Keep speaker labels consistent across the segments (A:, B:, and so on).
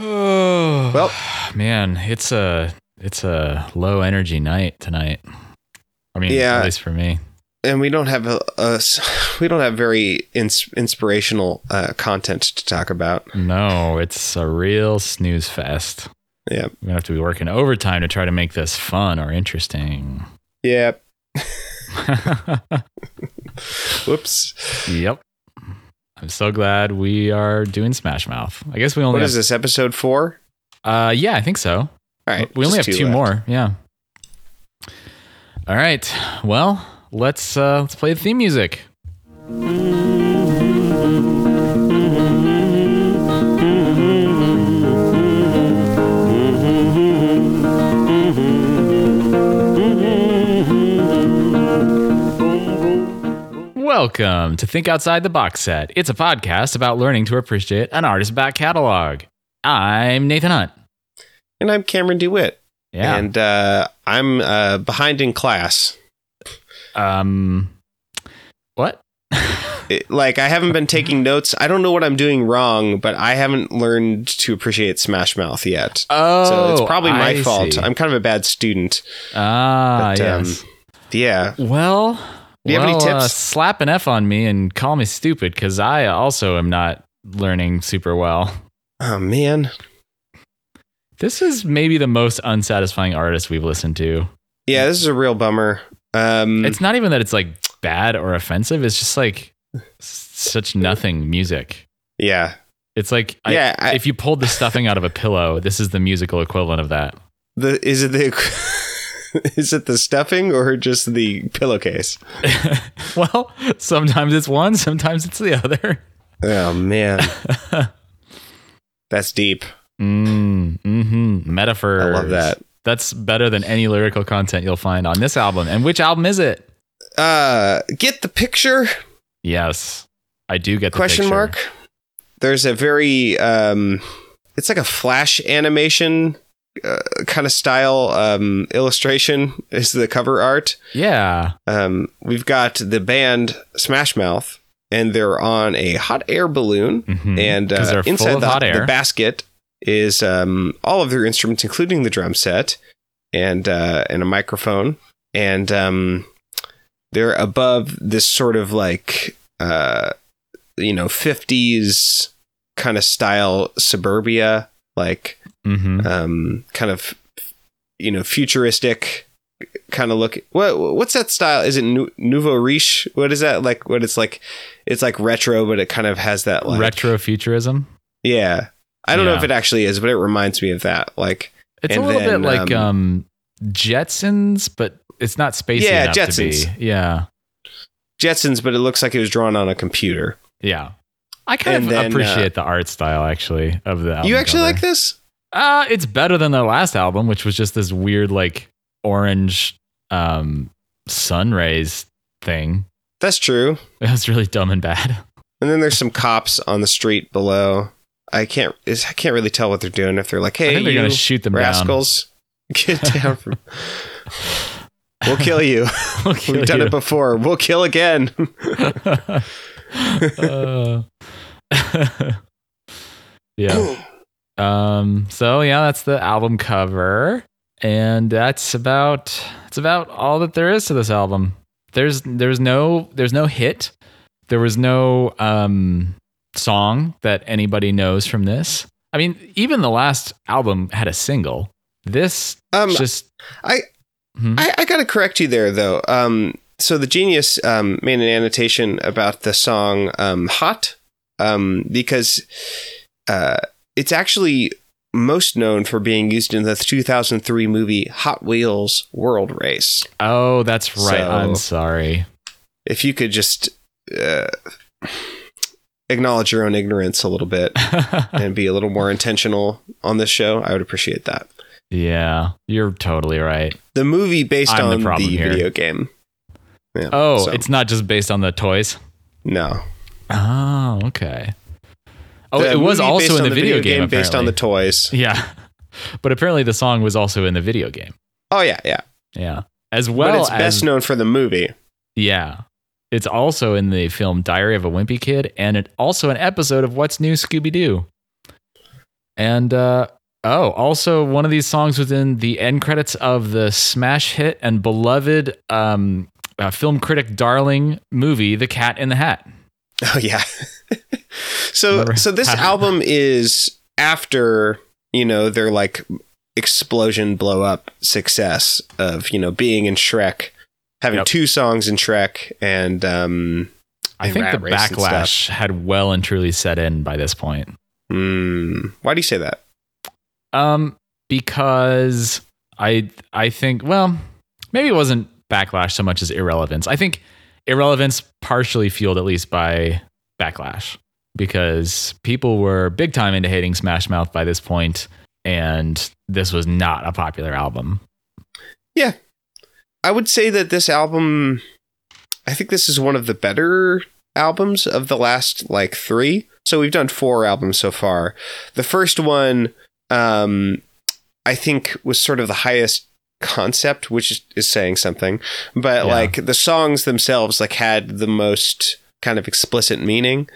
A: well,
B: man, it's a it's a low energy night tonight. I mean,
A: Yeah.
B: at least for me.
A: and we don't have a we don't have very ins- inspirational uh, content to talk about.
B: No, it's a real snooze fest.
A: Yeah.
B: We're gonna have to be working overtime to try to make this fun or interesting.
A: Yep. Whoops.
B: yep. I'm so glad we are doing Smash Mouth. I guess we only
A: What
B: have,
A: is this episode four?
B: Uh, yeah, I think so.
A: All right.
B: we only have
A: just
B: two more. Yeah. All right. Well, let's uh, let's play the theme music. Welcome to Think Outside the Box Set. It's a podcast about learning to appreciate an artist's back catalog. I'm Nathan Hunt.
A: And I'm Cameron DeWitt.
B: Yeah.
A: And uh, I'm uh, behind in class.
B: um, what?
A: It- like I haven't been taking notes. I don't know what I'm doing wrong, but I haven't learned to appreciate Smash Mouth yet.
B: Oh,
A: so it's probably my
B: I
A: fault.
B: see.
A: I'm kind of a bad student.
B: ah,
A: but, um,
B: yes.
A: Yeah.
B: well,
A: Do you have any
B: well, uh, slap an F on me and call me stupid because I also am not learning super well.
A: Oh man.
B: This is maybe the most unsatisfying artist we've listened to.
A: Yeah, this is a real bummer. Um,
B: It's not even that it's like bad or offensive. It's just like such nothing music.
A: yeah.
B: It's like I-
A: Yeah, I-
B: if you pulled the stuffing out of a pillow, this is the musical equivalent of that.
A: The is it the is it the stuffing or just the pillowcase?
B: well, sometimes it's one, sometimes it's the other.
A: Oh man. That's deep.
B: Mm, mm-hmm. Metaphors.
A: I love that.
B: That's better than any lyrical content you'll find on this album. And which album is it?
A: Uh get the picture?
B: Yes, I do get the
A: question
B: picture.
A: mark there's a very um it's like a flash animation uh, kind of style um illustration is the cover art
B: Yeah.
A: um we've got the band smash mouth and they're on a hot air balloon
B: Mhm.
A: and uh, inside the,
B: hot air.
A: the basket is um all of their instruments including the drum set and uh and a microphone and um they're above this sort of like uh you know 50s kind of style suburbia like
B: Mhm.
A: um kind of you know futuristic kind of look what what's that style is it nou- nouveau riche what is that like what it's like it's like retro but it kind of has that like
B: Retro futurism.
A: yeah i don't know if it actually is but it reminds me of that like
B: It's a little
A: then,
B: bit like
A: um,
B: um, Jetsons, but it's not spacey
A: Yeah,
B: enough
A: Jetsons.
B: to be. Yeah.
A: jetsons but it looks like it was drawn on a computer
B: Yeah. I kind
A: And
B: of
A: then, uh,
B: appreciate the art style actually of the album.
A: you actually
B: cover.
A: like this
B: Uh, it's better than their last album, which was just this weird like orange um sun rays thing.
A: that's true
B: It was really dumb and bad.
A: and then there's some cops on the street below i can't is, i can't really tell what they're doing if they're like hey
B: they're gonna shoot them
A: rascals get down from we'll kill you.
B: We'll kill
A: we've done
B: you.
A: it before we'll kill again
B: Uh, yeah. Um. So yeah, that's the album cover, and that's about it's about all that there is to this album. There's there's no there's no hit. There was no um song that anybody knows from this. I mean, even the last album had a single. This
A: um
B: just
A: I,
B: Hmm?
A: I I gotta correct you there though. Um, so the genius um, made an annotation about the song um, "Hot" um, because uh, it's actually most known for being used in the 2003 movie Hot Wheels World Race.
B: oh, that's right.
A: So-
B: I'm sorry.
A: If you could just uh, acknowledge your own ignorance a little bit and be a little more intentional on this show, I would appreciate that.
B: yeah, you're totally right.
A: The movie based
B: I'm
A: on the,
B: here.
A: video game. Yeah,
B: Oh,
A: so,
B: it's not just based on the toys.
A: no.
B: Oh, okay. Oh,
A: The
B: it was also in
A: on
B: the video, game,
A: based on the toys.
B: yeah, but apparently the song was also in the video game.
A: Oh yeah, yeah.
B: Yeah, as
A: but
B: well
A: it's
B: as
A: best known for the movie.
B: yeah, it's also in the film Diary of a Wimpy Kid, and it also an episode of What's New Scooby Doo. And uh, oh, also one of these songs was in the end credits of the smash hit and beloved um, uh, film critic darling movie, The Cat in the Hat.
A: Oh yeah. so
B: Remember?
A: so this album is after, you know, their like explosion blow up success of, you know, being in Shrek, having
B: Yep.
A: two songs in Shrek and um
B: I
A: and
B: think the backlash had well and truly set in by this point.
A: mm, why do you say that?
B: Um, because I I think well, maybe it wasn't backlash so much as irrelevance. I think irrelevance partially fueled at least by backlash because people were big time into hating Smash Mouth by this point, and this was not a popular album. Yeah.
A: I would say that this album I think this is one of the better albums of the last like 3. So we've done 4 albums so far. The first one um I think was sort of the highest concept which is- is saying something but
B: Yeah.
A: like the songs themselves like had the most kind of explicit meaning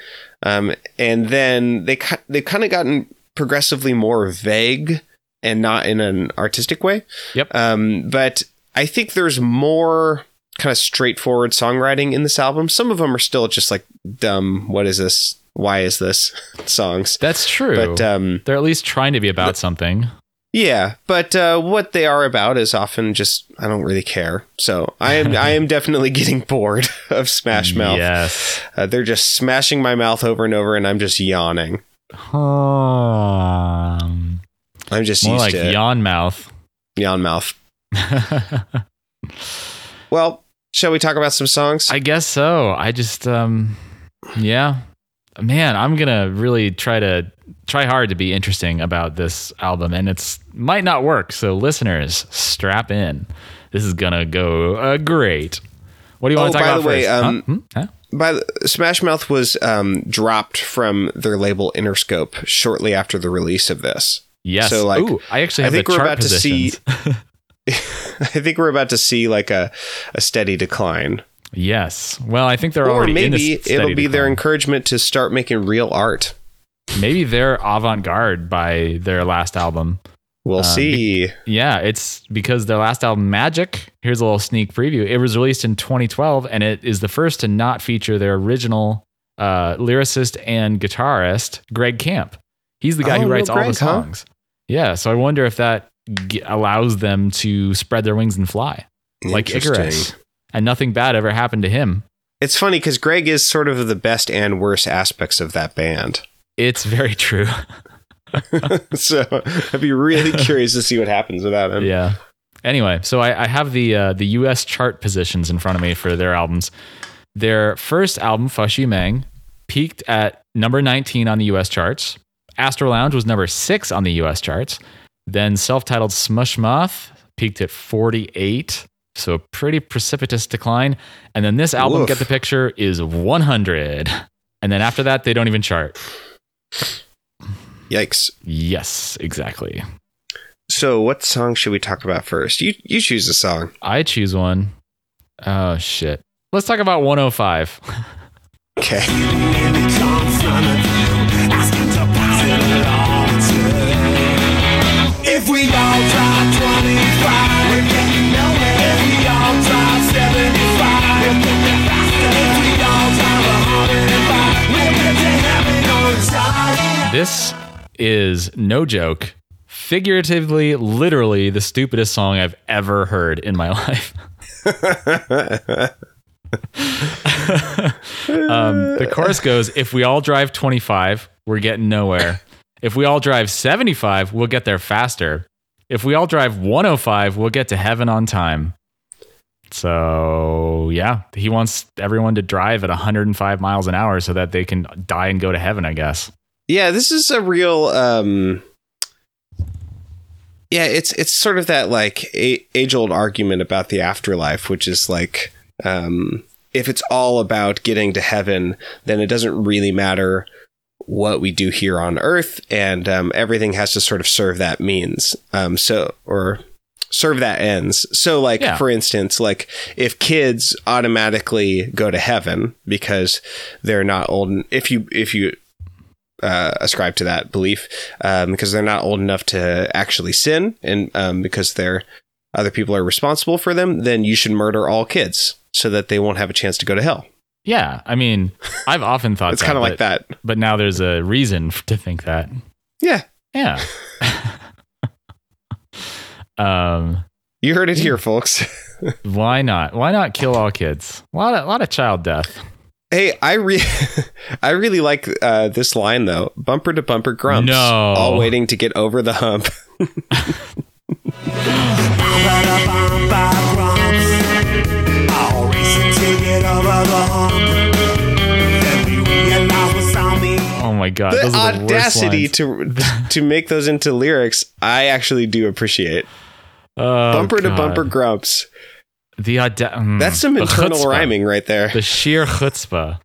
A: um and then they they've kind of gotten progressively more vague and not in an artistic way
B: Yep.
A: um, but I think there's more kind of straightforward songwriting in this album. Some of them are still just like dumb. What is this? Why is this? Songs.
B: That's true.
A: But um,
B: They're at least trying to be about something.
A: Yeah, but uh, what they are about is often just I don't really care. So I am I am definitely getting bored of Smash Mouth.
B: Yes.
A: Uh, they're just smashing my mouth over and over, and I'm just yawning.
B: Um,
A: I'm just
B: more like yawn mouth.
A: yawn mouth. Well, shall we talk about some songs?
B: I guess so. I just um yeah. Man, I'm going to really try to try hard to be interesting about this album and it's might not work. So listeners, strap in. This is going to go uh, great. What do you want
A: Oh,
B: to talk
A: by
B: about
A: the way,
B: first? Huh?
A: um,
B: Hmm? Huh?
A: By the, Smash Mouth was um, dropped from their label Interscope shortly after the release of this.
B: Yes.
A: so, like,
B: Ooh, I actually
A: I think we're
B: chart
A: about to see-
B: positions.
A: I think we're about to see like a, a steady decline,
B: yes. Well, I think they're
A: or
B: already in
A: maybe it'll be their encouragement to start making real art.
B: maybe they're avant-garde by their last album.
A: We'll
B: Um,
A: see.
B: Yeah, it's because their last album, Magic, here's a little sneak preview. It was released in 2012 and it is the first to not feature their original uh, lyricist and guitarist, Greg Camp. He's the guy
A: Oh,
B: who writes all
A: Greg,
B: the
A: huh?
B: songs. Yeah, so I wonder if that g- allows them to spread their wings and fly like Icarus. And nothing bad ever happened to him.
A: It's funny because Greg is sort of the best and worst aspects of that band.
B: It's very true.
A: so I'd be really curious to see what happens without him.
B: yeah. Anyway, so I, I have the uh, the U.S. chart positions in front of me for their albums. Their first album, Fush Yu Mang, peaked at number 19 on the U.S. charts. Astro Lounge was number six on the U.S. charts. Then self-titled Smush Moth peaked at 48, so pretty precipitous decline. And then this album,
A: Woof.
B: Get the Picture, is 100. And then after that, they don't even chart.
A: Yikes.
B: Yes, exactly.
A: So what song should we talk about first? You you choose a song.
B: I choose one. Oh shit. Let's talk about 105.
A: Okay.
B: This is no joke, figuratively, literally the stupidest song I've ever heard in my life. um, the chorus goes If we all drive 25, we're getting nowhere. If we all drive 75, we'll get there faster. If we all drive 105, we'll get to heaven on time. So, yeah, he wants everyone to drive at 105 miles an hour so that they can die and go to heaven, I guess.
A: Yeah, this is a real um Yeah, it's it's sort of that like age old argument about the afterlife, which is like um if it's all about getting to heaven, then it doesn't really matter what we do here on earth and um, everything has to sort of serve that means um so or serve that ends so like
B: Yeah.
A: for instance like if kids automatically go to heaven because they're not old if you if you uh, ascribe to that belief um, because they're not old enough to actually sin, and um, because they're other people are responsible for them, then you should murder all kids so that they won't have a chance to go to hell.
B: Yeah, I mean, I've often thought
A: It's kind of like that.
B: But now there's a reason to think that.
A: Yeah,
B: Yeah. um,
A: you heard it here, folks.
B: why not? Why not kill all kids? A lot of, lot of child death.
A: Hey, I re- I really like uh, this line though. Bumper to bumper grumps,
B: No.
A: all waiting to get over the hump.
C: All racing to get over the hump. Then we realize what's on me.
B: Oh my god,
A: the
B: those are the
A: audacity to to make those into lyrics, I actually do appreciate.
B: Oh,
A: bumper to bumper grumps.
B: The mm,
A: That's some internal
B: chutzpah.
A: rhyming right there.
B: The sheer chutzpah.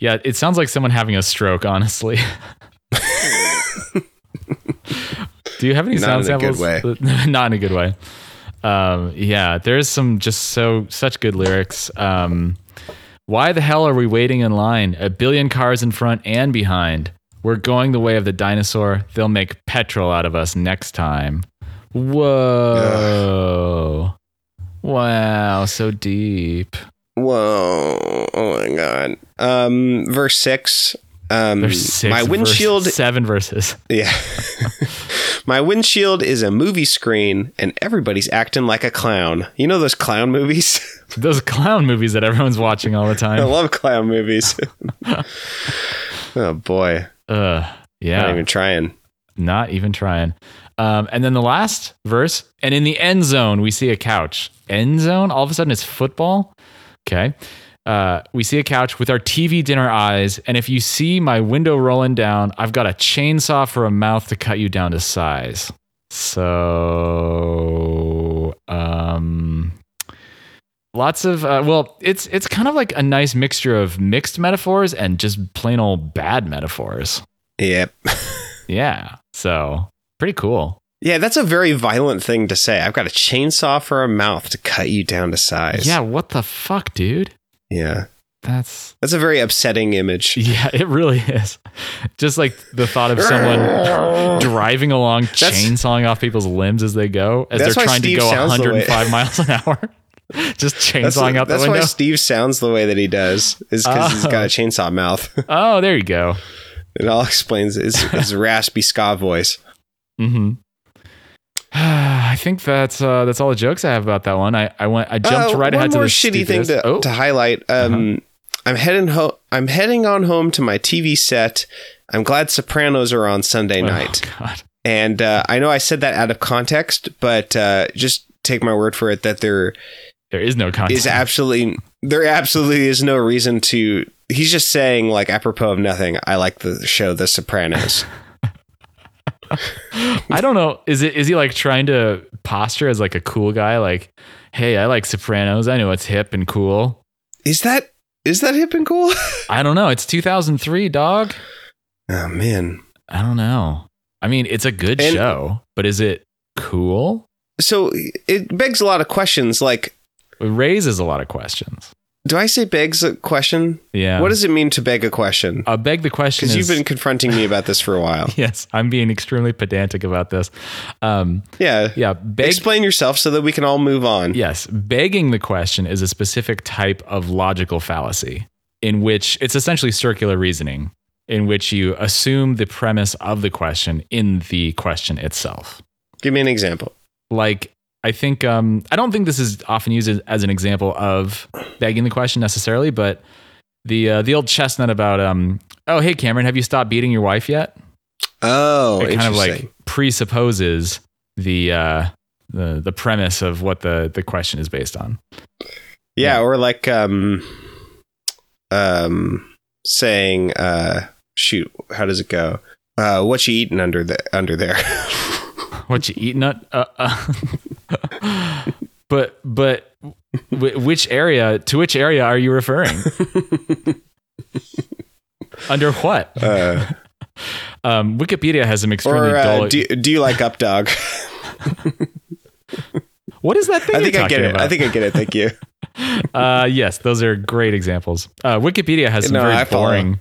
B: Yeah, it sounds like someone having a stroke. Honestly. Do you have any
A: Not
B: sound
A: in a good
B: samples? Not in a good way. Um, yeah, there's some just so such good lyrics. Um, why the hell are we waiting in line? A billion cars in front and behind. We're going the way of the dinosaur. They'll make petrol out of us next time. Whoa. Wow, so deep.
A: Whoa! Oh my god. Um, verse six. Um,
B: There's six
A: my
B: verse-
A: windshield.
B: seven verses.
A: Yeah. my windshield is a movie screen, and everybody's acting like a clown. You know those clown movies?
B: Those clown movies that everyone's watching all the time.
A: I love clown movies. oh boy,
B: Uh, yeah.
A: not even trying.
B: Not even trying. Um, and then the last verse, and in the end zone, we see a couch. End zone? All of a sudden, it's football. Okay. Uh, we see a couch with our TV dinner eyes. And if you see my window rolling down, I've got a chainsaw for a mouth to cut you down to size. So, um, lots of uh, well, it's it's kind of like a nice mixture of mixed metaphors and just plain old bad metaphors.
A: Yep.
B: Yeah. So pretty cool.
A: Yeah, that's a very violent thing to say. I've got a chainsaw for a mouth to cut you down to size.
B: Yeah. What the fuck, dude?
A: Yeah.
B: That's
A: That's a very upsetting image.
B: yeah. It really is. Just like the thought of someone driving along,
A: That's-
B: chainsawing off people's limbs as they go, as they're trying
A: Steve
B: to go
A: sounds the way-
B: 105 miles an hour. Just
A: That's,
B: chainsawing out the
A: that's why
B: window.
A: Steve sounds the way that he does, is because he's got a
B: Oh.
A: chainsaw mouth.
B: Oh, there you go.
A: it all explains his, his raspy ska voice.
B: Hmm I think that's uh, that's all the jokes I have about that one. I, I went I jumped
A: Uh,
B: right ahead to
A: more
B: the
A: shitty thing to,
B: oh,
A: to highlight. Um, I'm heading home. I'm heading on home to my TV set. I'm glad Sopranos are on Sunday
B: oh,
A: night.
B: God.
A: And uh, I know I said that out of context, but uh, just take my word for it that there
B: There is no context.
A: is absolutely there absolutely is no reason to. He's just saying like apropos of nothing. I like the show The Sopranos.
B: I don't know. Is it is he like trying to posture as like a cool guy? Like, hey, I like Sopranos. I know it's hip and cool.
A: is that is that hip and cool?
B: I don't know. It's 2003, dog.
A: oh man.
B: I don't know. I mean, it's a good
A: And-
B: show, but is it cool?
A: So it begs a lot of questions. Like,
B: It raises a lot of questions.
A: Do I say begs a question?
B: Yeah.
A: What does it mean to beg a question?
B: I'll beg the question
A: Because
B: is,
A: you've been confronting me about this for a while.
B: yes, I'm being extremely pedantic about this. Um,
A: Yeah.
B: yeah, beg,
A: Explain yourself so that we can all move on.
B: Yes, begging the question is a specific type of logical fallacy in which it's essentially circular reasoning, in which you assume the premise of the question in the question itself.
A: Give me an example.
B: Like, I think, um, I don't think this is often used as, an example of begging the question necessarily, but the uh, the old chestnut about, um, oh, hey, Cameron, have you stopped beating your wife yet?
A: Oh,
B: it kind of like presupposes the uh, the the premise of what the the question is based on.
A: yeah,
B: yeah.
A: or like um um saying uh shoot, how does it go? Uh what you eating under the under there?
B: What you eating at? Uh, uh. but but w- which area? To which area are you referring? Under what?
A: uh,
B: Um, Wikipedia has some extremely
A: or
B: dull.
A: uh, do, do you like up dog?
B: what is that thing?
A: I think I get it.
B: About?
A: I think I get it. Thank you.
B: Uh, yes, those are great examples. Uh, Wikipedia has some
A: No,
B: very
A: I follow.
B: boring,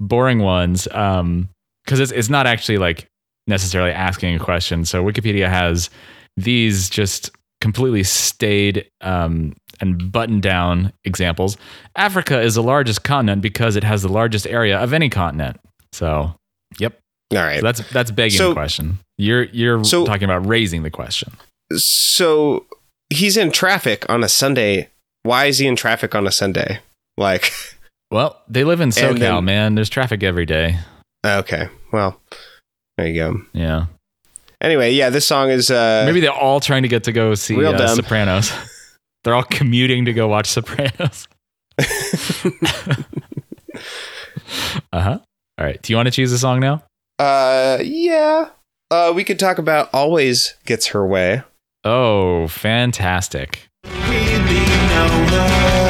B: boring ones um because it's it's not actually like necessarily asking a question. So Wikipedia has these just completely staid um, and buttoned down examples. Africa is the largest continent because it has the largest area of any continent. So, yep.
A: All right.
B: So that's that's begging
A: So-
B: the question. You're you're
A: So-
B: talking about raising the question.
A: So he's in traffic on a Sunday. Why is he in traffic on a Sunday? Like,
B: Well, they live in SoCal,
A: then-
B: man. There's traffic every day.
A: okay, well, there you go.
B: Yeah.
A: Anyway, yeah, this song is uh,
B: Maybe they're all trying to get to go see
A: Real
B: uh,
A: dumb.
B: Sopranos. they're all commuting to go watch Sopranos. Uh huh. All right. Do you want to choose a song now?
A: uh, yeah. Uh, we could talk about always gets her way.
B: Oh, fantastic.
C: really know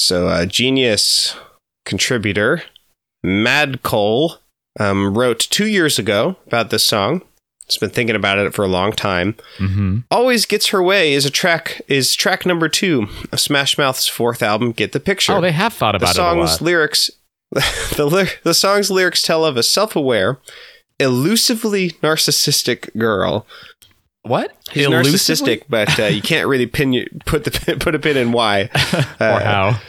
A: So, uh, genius contributor Mad Cole um, wrote two years ago about this song. He's been thinking about it for a long time.
B: Mm-hmm.
A: Always Gets Her Way is a track is track number two of Smash Mouth's fourth album. Get the picture.
B: Oh, they have thought
A: the
B: about it a
A: song's lyrics the the song's lyrics tell of a self-aware, elusively narcissistic girl.
B: What?
A: He's narcissistic, but uh, you can't really pin you, put the put a pin in why
B: or
A: uh,
B: how?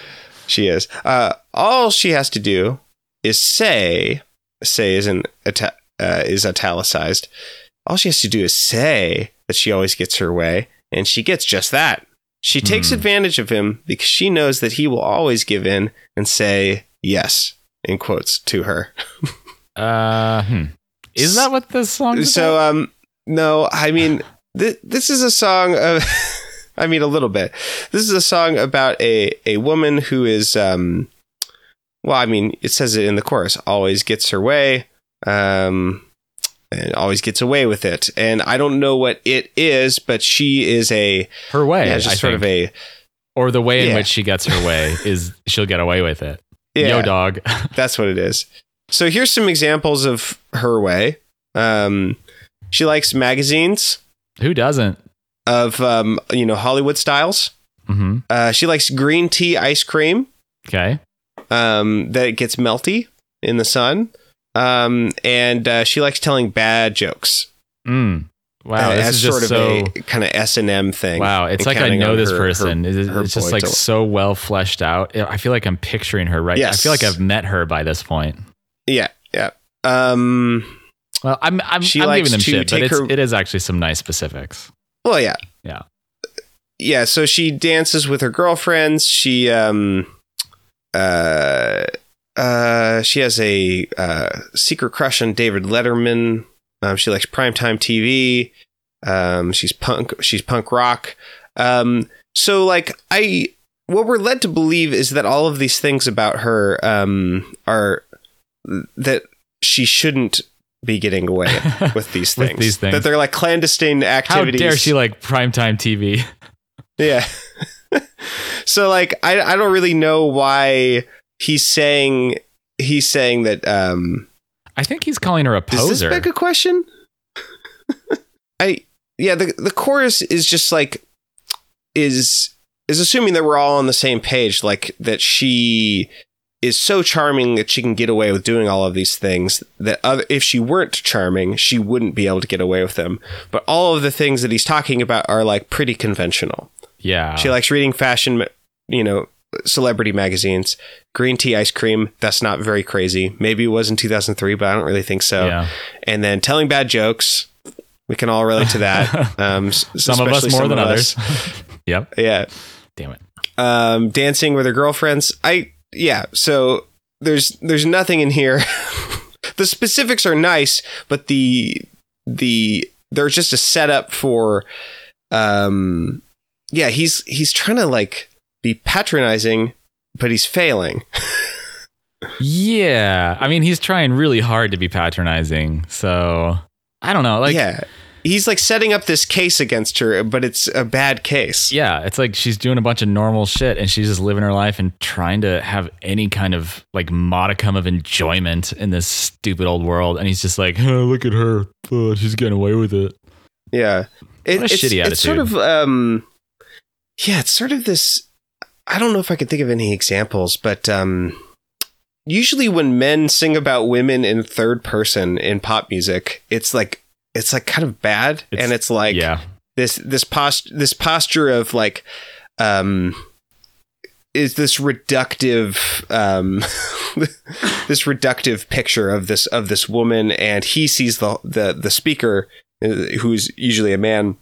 A: she is. Uh, all she has to do is say say is in ita- uh, is italicized. All she has to do is say that she always gets her way, and she gets just that. She takes
B: Hmm.
A: advantage of him because she knows that he will always give in and say yes in quotes to her.
B: Uh, hmm. Is that what this song is
A: So
B: about?
A: um no, I mean th- this is a song of I mean a little bit. This is a song about a a woman who is um well, I mean, it says it in the chorus, always gets her way. Um and always gets away with it. And I don't know what it is, but she is a
B: her way.
A: yeah, just
B: I
A: sort of a
B: or the way in
A: Yeah.
B: which she gets her way is she'll get away with it.
A: yeah,
B: Yo, dog.
A: That's what it is. So here's some examples of her way. Um she likes magazines
B: Who doesn't?
A: of um you know Hollywood styles.
B: hmm
A: Uh, she likes green tea ice cream
B: Okay.
A: um, that it gets melty in the sun. Um, and uh, she likes telling bad jokes.
B: Mm. Wow,
A: Uh,
B: this
A: as
B: is just
A: sort of
B: so.
A: a kind of S and M thing.
B: Wow, it's like I know this
A: her-
B: person.
A: her-
B: It's-
A: her
B: it's just like so well fleshed out. I feel like I'm picturing her right. I feel like I've met her by this point.
A: yeah, yeah. Um,
B: Well, I'm I'm,
A: She
B: I'm
A: likes
B: giving them
A: to
B: shit, but
A: her-
B: it is actually some nice specifics.
A: well, yeah,
B: Yeah.
A: yeah. So she dances with her girlfriends. She um, uh, uh, she has a uh, secret crush on David Letterman. Um, she likes primetime TV. Um, she's punk. She's punk rock. Um, so like I, what we're led to believe is that all of these things about her um, are that she shouldn't be getting away with these things.
B: With these things.
A: That they're like clandestine activities.
B: How dare she like primetime TV?
A: Yeah. so like I I don't really know why he's saying he's saying that um
B: I think he's calling her a
A: does this
B: poser.
A: beg a question? I yeah, the the chorus is just like is is assuming that we're all on the same page, like that she is so charming that she can get away with doing all of these things that other, if she weren't charming, she wouldn't be able to get away with them. But all of the things that he's talking about are like pretty conventional.
B: yeah.
A: She likes reading fashion, you know, celebrity magazines. Green tea ice cream. That's not very crazy. Maybe it was in 2003, but I don't really think so.
B: yeah.
A: And then telling bad jokes. We can all relate to that. Um,
B: Some of us more than others. yep.
A: Yeah.
B: Damn it.
A: Um, dancing with her girlfriends. I yeah. So there's there's nothing in here. the specifics are nice, but the the there's just a setup for um yeah he's he's trying to like be patronizing but he's failing
B: Yeah. I mean, he's trying really hard to be patronizing. So I don't know. Like,
A: yeah he's like setting up this case against her, but it's a bad case.
B: Yeah, it's like she's doing a bunch of normal shit and she's just living her life and trying to have any kind of like modicum of enjoyment in this stupid old world. And he's just like, oh, look at her. Oh, she's getting away with it.
A: Yeah. It,
B: a
A: it's,
B: shitty
A: it's sort of um yeah, it's sort of this I don't know if I can think of any examples, but um usually when men sing about women in third person in pop music, it's like it's like kind of bad
B: It's-
A: and it's like
B: yeah.
A: this this post this posture of like um is this reductive um this reductive picture of this of this woman and he sees the the the speaker uh, who's usually a man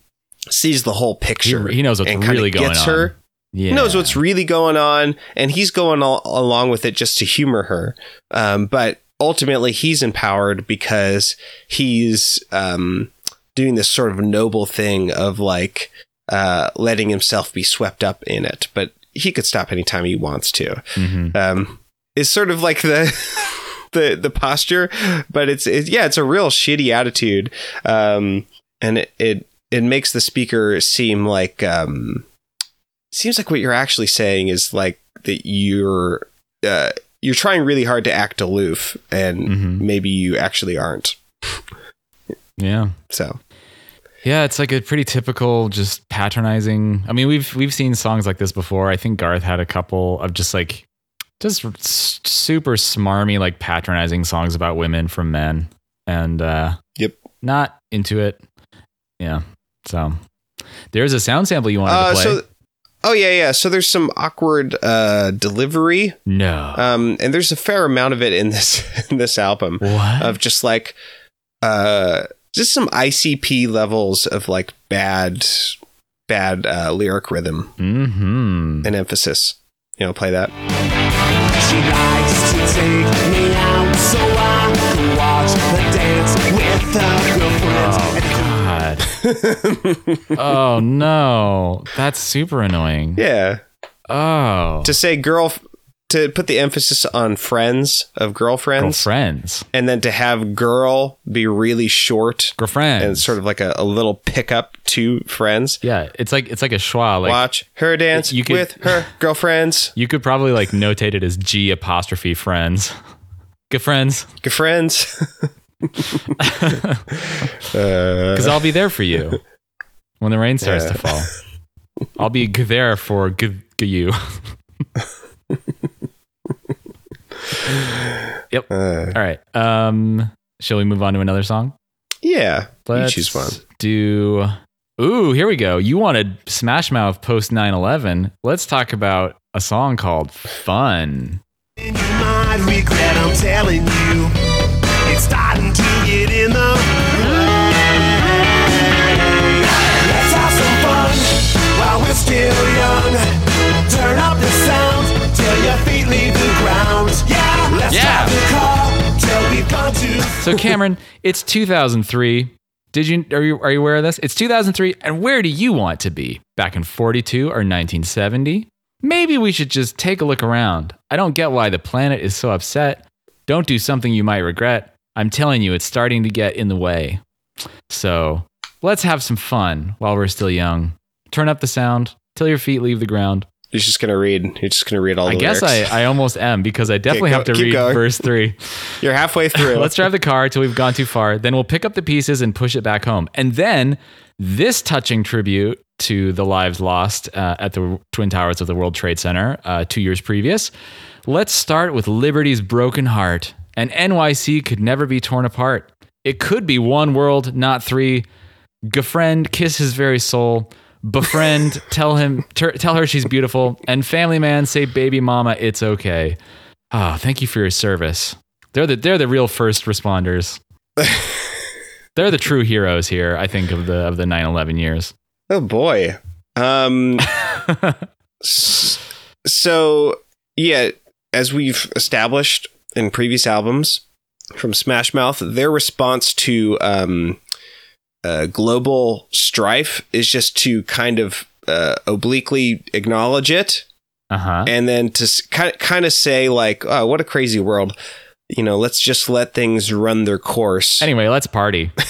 A: sees the whole picture
B: he knows what's
A: and
B: really going
A: gets
B: on.
A: her
B: Yeah.
A: knows what's really going on and he's going all, along with it just to humor her um, but ultimately he's empowered because he's um, doing this sort of noble thing of like uh, letting himself be swept up in it. But he could stop anytime he wants to.
B: Mhm.
A: um, is sort of like the the the posture, but it's it, yeah, it's a real shitty attitude, um, and it, it it makes the speaker seem like um, seems like what you're actually saying is like that you're uh, you're trying really hard to act aloof, and
B: Mhm.
A: maybe you actually aren't.
B: Yeah.
A: So
B: Yeah, it's like a pretty typical just patronizing. I mean, we've we've seen songs like this before. I think Garth had a couple of just like just super smarmy like patronizing songs about women from men and uh
A: Yep.
B: Not into it. Yeah. So there's a sound sample you wanted
A: uh,
B: to play.
A: so. Oh yeah, yeah. So there's some awkward uh, delivery,
B: no.
A: um, and there's a fair amount of it in this in this album.
B: what?
A: of just like uh just some ICP levels of like bad bad uh, lyric rhythm
B: mm-hmm.
A: and emphasis. You know, play that.
C: She likes to take me out so I can watch the dance with her girlfriends.
B: Oh no. That's super annoying.
A: Yeah.
B: Oh.
A: To say girl to put the emphasis on friends of girlfriends
B: girlfriends.
A: and then to have girl be really short
B: Girlfriends.
A: and sort of like a, a little pickup to friends.
B: Yeah, it's like it's like a schwa. Like
A: Watch her dance
B: you could-
A: with her girlfriends.
B: you could probably like notate it as G apostrophe friends. Good friends,
A: Good friends. uh,
B: because I'll be there for you when the rain starts
A: Yeah.
B: to fall. I'll be there for g- g- you. yep.
A: uh,
B: All right. Um, shall we move on to another song?
A: yeah.
B: Let's
A: you choose one.
B: do. Ooh, here we go. You wanted Smash Mouth post 9 11. Let's talk about a song called Fun.
C: Starting to get in the. Let's have some fun while we're still young. Turn up the sound till your feet leave the ground. Yeah, let's
B: Yeah.
C: the car till we've gone too
B: So Cameron, it's 2003. Did you are you are you aware of this? It's 2003 and where do you want to be? Back in 42 or 1970? Maybe we should just take a look around. I don't get why the planet is so upset. Don't do something you might regret. I'm telling you it's starting to get in the way. So, let's have some fun while we're still young. Turn up the sound till your feet leave the ground.
A: You're just gonna read. You're just gonna read all.
B: I
A: the
B: guess
A: lyrics.
B: I, guess I almost am because I definitely
A: go-
B: have to read
A: going.
B: verse 3.
A: You're halfway through.
B: Let's drive the car till we've gone too far. Then we'll pick up the pieces and push it back home. And then this touching tribute to the lives lost uh, at the Twin Towers of the World Trade Center uh, two years previous. Let's start with Liberty's broken heart. And NYC could never be torn apart. It could be one world, not three. Gafriend, kiss his very soul. Befriend, tell him, ter- tell her she's beautiful. And family man, say baby mama, it's okay. Ah, thank you for your service. They're the they're the real first responders. they're the true heroes here, I think, of the of the 9-11 years.
A: oh boy. Um. so yeah, as we've established in previous albums from Smash Mouth, their response to um, uh, global strife is just to kind of uh, obliquely acknowledge it
B: Uh-huh.
A: and then to kind of, kind of say like, "Oh, what a crazy world." You know, let's just let things run their course.
B: Anyway, let's party.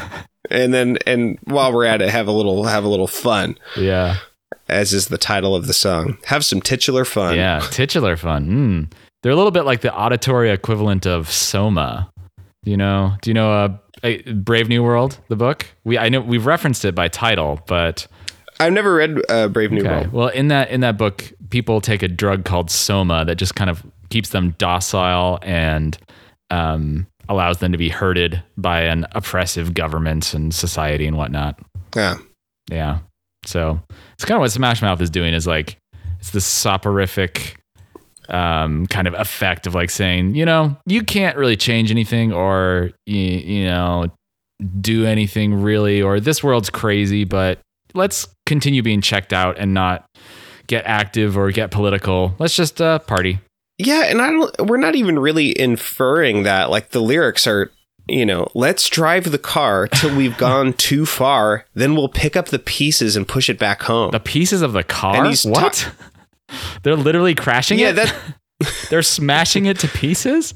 A: and then and while we're at it, have a little have a little fun,
B: Yeah.
A: as is the title of the song. Have some titular fun.
B: Yeah, titular fun. Mm. They're a little bit like the auditory equivalent of Soma. Do you know? Do you know uh, uh, Brave New World, the book? We I know we've referenced it by title, but
A: I've never read uh, Brave New
B: okay.
A: World.
B: Well, in that in that book, people take a drug called Soma that just kind of keeps them docile and um, allows them to be herded by an oppressive government and society and whatnot.
A: Yeah.
B: Yeah. So it's kind of what Smash Mouth is doing is like it's this soporific um, kind of effect of like saying, you know, you can't really change anything or you, you know do anything really or this world's crazy, but let's continue being checked out and not get active or get political. Let's just uh, party.
A: Yeah, and I don't. We're not even really inferring that. Like the lyrics are, you know, let's drive the car till we've gone too far, then we'll pick up the pieces and push it back home.
B: The pieces of the car.
A: And he's
B: what? They're literally crashing
A: yeah,
B: it.
A: that
B: They're smashing it to pieces.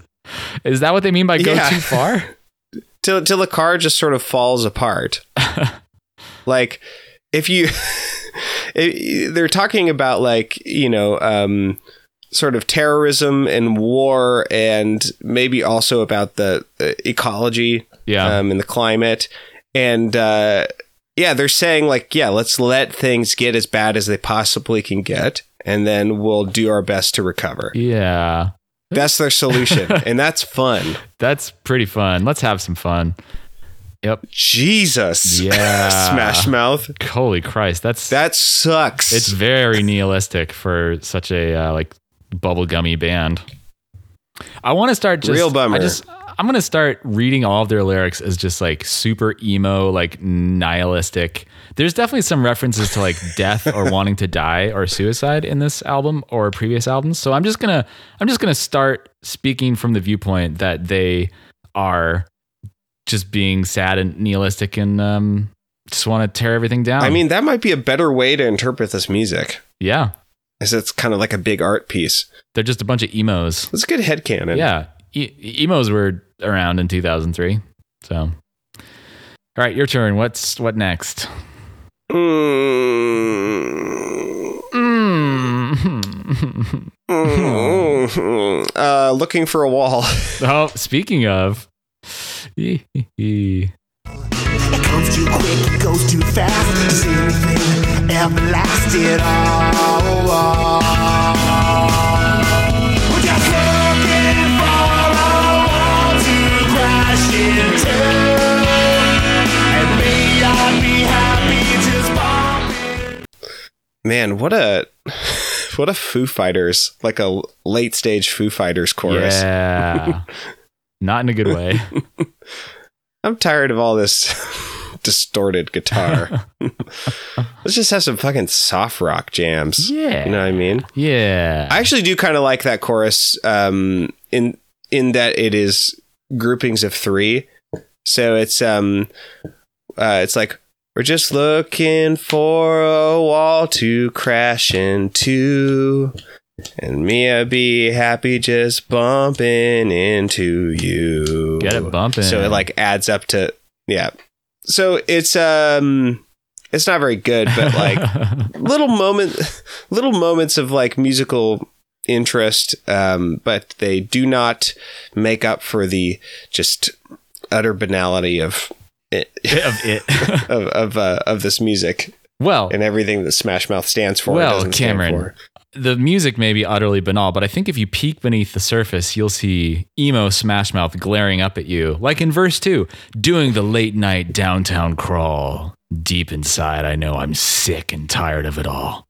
B: Is that what they mean by go
A: Yeah.
B: too far?
A: till till the car just sort of falls apart. like if you, it, they're talking about like you know, um, sort of terrorism and war, and maybe also about the uh, ecology
B: Yeah.
A: um, and the climate. And uh, yeah, they're saying like, yeah, let's let things get as bad as they possibly can get, and then we'll do our best to recover.
B: yeah.
A: That's their solution, and that's fun.
B: That's pretty fun. Let's have some fun. Yep.
A: Jesus,
B: Yeah.
A: Smash Mouth,
B: Holy Christ. That's
A: that sucks.
B: it's very nihilistic for such a uh, like bubblegummy band. I want to start just
A: Real bummer.
B: I just I'm going to start reading all of their lyrics as just like super emo, like nihilistic. There's definitely some references to like death or wanting to die or suicide in this album or previous albums. So I'm just going to I'm just going to start speaking from the viewpoint that they are just being sad and nihilistic and um just want to tear everything down.
A: I mean, that might be a better way to interpret this music,
B: yeah.
A: as it's kind of like a big art piece.
B: They're just a bunch of emos.
A: Let's get headcanon.
B: Yeah, e- emos were around in 2003. So, all right, your turn. What's what next?
A: Mm.
B: Mm.
A: uh, looking for a wall.
B: oh, speaking of,
C: It comes too quick, it goes too fast. Does anything ever last at all?
A: Man, what a what a Foo Fighters like a late stage Foo Fighters chorus.
B: yeah, not in a good way.
A: I'm tired of all this distorted guitar. Let's just have some fucking soft rock jams.
B: Yeah,
A: You know what I mean?
B: yeah.
A: I actually do kind of like that chorus um, in in that it is groupings of three. So it's um uh, it's like we're just looking for a wall to crash into. And me, I'd be happy just bumping into you.
B: Get it bumping.
A: So it like adds up to yeah. So it's um it's not very good, but like little moment little moments of like musical interest um but they do not make up for the just utter banality of it,
B: of it.
A: of of, uh, of this music
B: well,
A: and everything that Smash Mouth stands for.
B: Well, Cameron, the music may be utterly banal, but I think if you peek beneath the surface, you'll see emo Smash Mouth glaring up at you, like in verse two, doing the late night downtown crawl. Deep inside, I know I'm sick and tired of it all.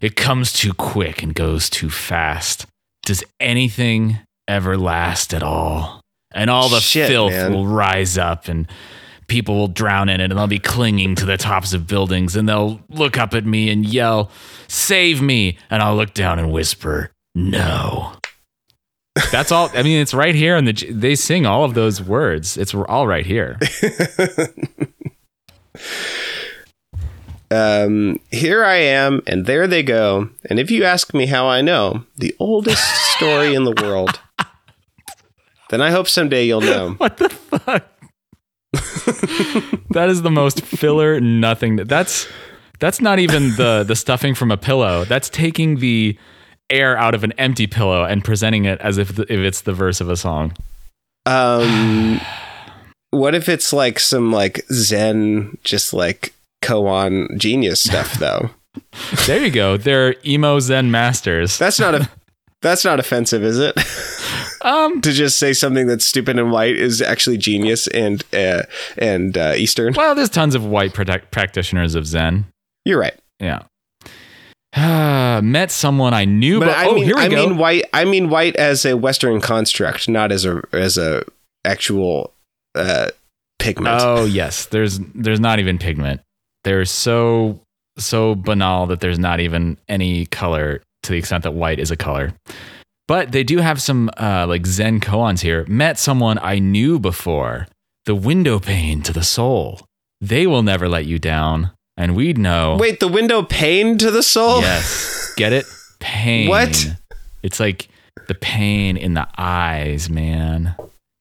B: It comes too quick and goes too fast. Does anything ever last at all? And all the
A: Shit,
B: filth
A: man.
B: will rise up and people will drown in it and they'll be clinging to the tops of buildings and they'll look up at me and yell, Save me. And I'll look down and whisper, No. That's all. I mean, it's right here. And the, they sing all of those words. It's all right here.
A: um, here I am, and there they go. And if you ask me how I know the oldest story in the world, then I hope someday you'll know.
B: What the fuck? that is the most filler nothing. That's that's not even the the stuffing from a pillow. That's taking the air out of an empty pillow and presenting it as if the, if it's the verse of a song.
A: Um, what if it's like some like Zen, just like koan genius stuff though?
B: There you go. They're emo Zen masters.
A: That's not a. That's not offensive, is it?
B: Um,
A: to just say something that's stupid and white is actually genius and uh, and uh, Eastern.
B: well, there's tons of white protect- practitioners of Zen.
A: You're right,
B: Yeah. Met someone I knew,
A: but
B: but,
A: I
B: oh,
A: mean,
B: here we
A: I
B: go.
A: mean white. I mean white as a Western construct, not as a as a actual uh, pigment.
B: Oh yes, there's there's not even pigment. They're so so banal that there's not even any color to the extent that white is a color. But they do have some uh, like Zen koans here. Met someone I knew before. The window pane to the soul. They will never let you down, and we'd know.
A: Wait, the window pane to the soul.
B: Yes, get it? Pain.
A: What?
B: It's like the pain in the eyes, man.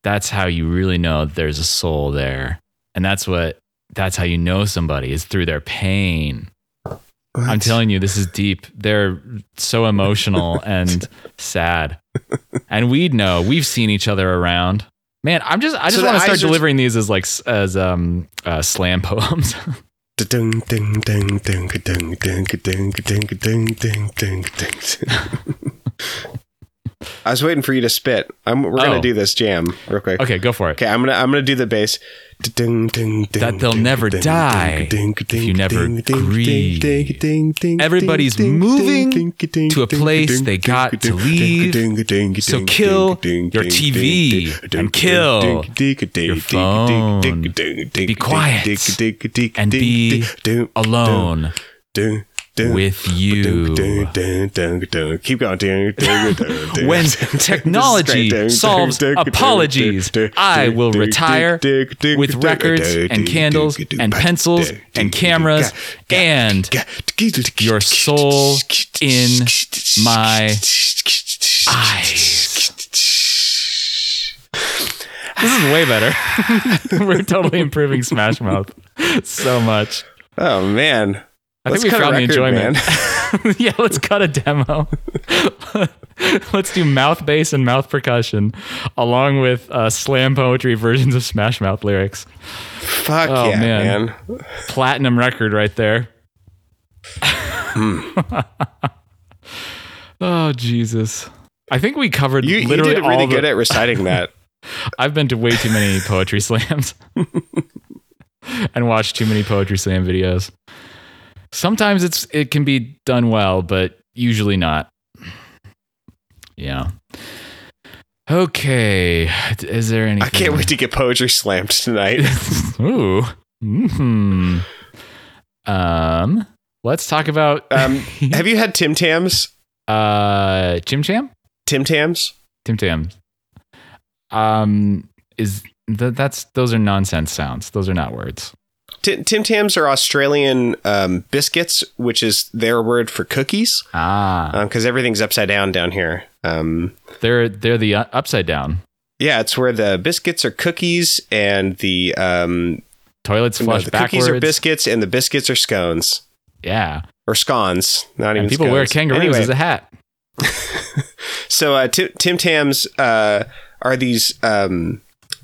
B: That's how you really know there's a soul there. And that's what that's how you know somebody is through their pain. I'm telling you, this is deep. They're so emotional and sad. And we know we've seen each other around. Man, I'm just I just
A: so
B: want to start delivering these as like as um uh, slam poems.
A: I was waiting for you to spit. I'm, we're
B: oh.
A: gonna do this jam real quick.
B: Okay, go for it.
A: Okay, I'm gonna I'm gonna do the bass
B: that they'll never die if you never grieve. Everybody's moving to a place they got to leave. So kill your TV and kill your phone. Be quiet and be alone with you.
A: Keep going.
B: when technology solves apologies, I will retire with records and candles and pencils and cameras and your soul in my eyes. This is way better. We're totally improving Smash Mouth so much.
A: Oh, man.
B: I
A: Let's
B: think we found the enjoyment. yeah, let's cut a demo. let's do mouth bass and mouth percussion, along with uh, slam poetry versions of Smash Mouth lyrics.
A: Fuck
B: Oh,
A: yeah,
B: man.
A: man.
B: Platinum record right there. oh Jesus! I think we covered
A: You, you
B: literally
A: did
B: all
A: really
B: the-
A: good at reciting that.
B: I've been to way too many poetry slams and watched too many poetry slam videos. Sometimes it's it can be done well, but usually not. Yeah. Okay. Is there any?
A: I can't wait to get poetry slammed tonight.
B: Ooh. Hmm. Um. Let's talk about
A: Um, have you had Tim Tams?
B: uh Chim Cham.
A: Tim Tams?
B: Tim Tams. Um. Is that that's those are nonsense sounds. Those are not words.
A: Tim, Tim Tams are Australian um, biscuits, which is their word for cookies,
B: Ah.
A: because everything's upside down down here. Um,
B: They're they're the uh, upside down.
A: yeah, it's where the biscuits are cookies and the um,
B: Toilets
A: no,
B: flush
A: the
B: backwards.
A: cookies are biscuits and the biscuits are scones
B: Yeah.
A: or scones. Not even
B: And people wear
A: scones.
B: kangaroos
A: Anyway,
B: as a hat.
A: So uh, Tim, Tim Tams uh, are these. Um,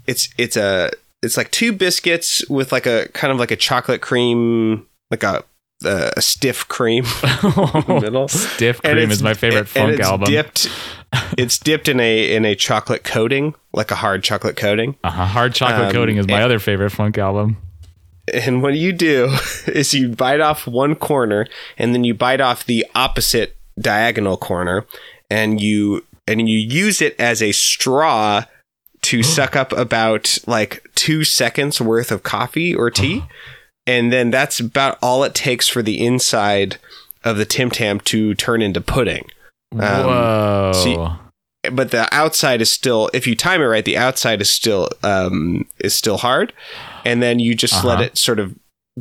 A: it's it's a it's like two biscuits with like a kind of like a chocolate cream, like a uh, a stiff cream in the middle.
B: Stiff Cream is my favorite
A: and
B: funk
A: it's
B: album.
A: Dipped, it's dipped in a in a chocolate coating, like a hard chocolate coating.
B: uh-huh. Hard chocolate
A: Um,
B: coating is my
A: and-
B: other favorite funk album.
A: And what you do is you bite off one corner, and then you bite off the opposite diagonal corner, and you and you use it as a straw to suck up about like two seconds worth of coffee or tea, and then that's about all it takes for the inside of the Tim Tam to turn into pudding.
B: Whoa.
A: see- but the outside is still if you time it right the outside is still um is still hard and then you just let
B: Uh-huh.
A: it sort of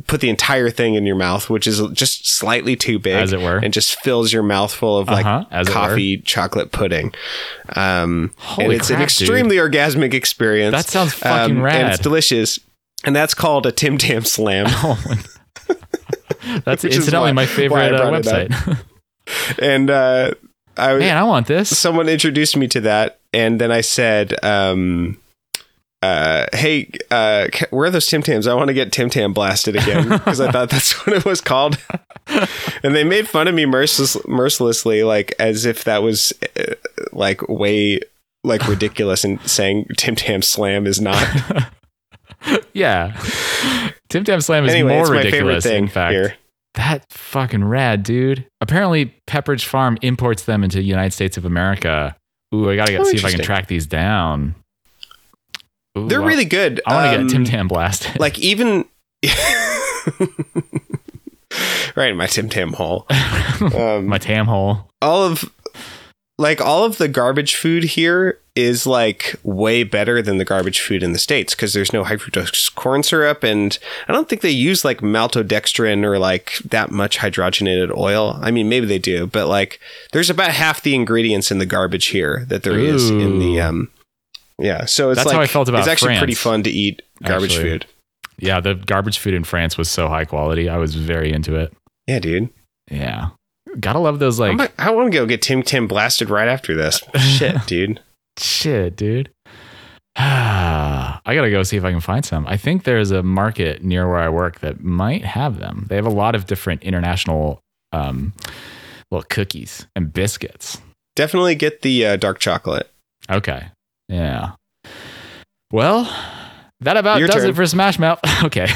A: put the entire thing in your mouth which is just slightly too big
B: As it were.
A: and just fills your mouth full of like
B: Uh-huh, as it were.
A: coffee chocolate pudding um
B: Holy
A: and it's
B: crap,
A: an
B: dude.
A: extremely orgasmic experience
B: That sounds fucking
A: um,
B: rad.
A: and it's delicious and that's called a Tim Tam Slam.
B: That's incidentally
A: why-
B: my favorite uh,
A: brought it up.
B: website.
A: and uh, I was
B: Man, I want this.
A: someone introduced me to that, and then I said, um, uh, "Hey, uh, where are those Tim Tams? I want to get Tim Tam blasted again because I thought that's what it was called." and they made fun of me merciless, mercilessly, like as if that was uh, like way like ridiculous, and saying Tim Tam Slam is not.
B: Yeah. Tim Tam Slam is
A: anyway,
B: more
A: it's my favorite
B: ridiculous,
A: thing
B: in fact.
A: here.
B: That fucking rad, dude. Apparently, Pepperidge Farm imports them into the United States of America. Ooh, I gotta
A: Oh,
B: see if I can track these down. Ooh,
A: They're
B: I-
A: really good.
B: I want to
A: Um,
B: get Tim Tam blasted.
A: like even. right in my Tim Tam hole. Um,
B: my Tam hole.
A: all of like all of the garbage food here is like way better than the garbage food in the states because there's no high fructose corn syrup and I don't think they use like maltodextrin or like that much hydrogenated oil. I mean maybe they do, but like there's about half the ingredients in the garbage here that there is in the um yeah, so it's
B: That's
A: like
B: how I felt about
A: it's actually pretty fun to eat garbage
B: actually.
A: food.
B: Yeah, the garbage food in France was so high quality. I was very into it.
A: Yeah, dude.
B: Yeah. Gotta love those like,
A: I want to go get Tim Tim blasted right after this. Shit, dude.
B: Shit, dude. I gotta go see if I can find some. I think there's a market near where I work that might have them. They have a lot of different international um, little cookies and biscuits.
A: Definitely get the uh, dark chocolate.
B: Okay. Yeah. Well, that about
A: Your
B: does
A: turn.
B: it for Smash Mouth. okay.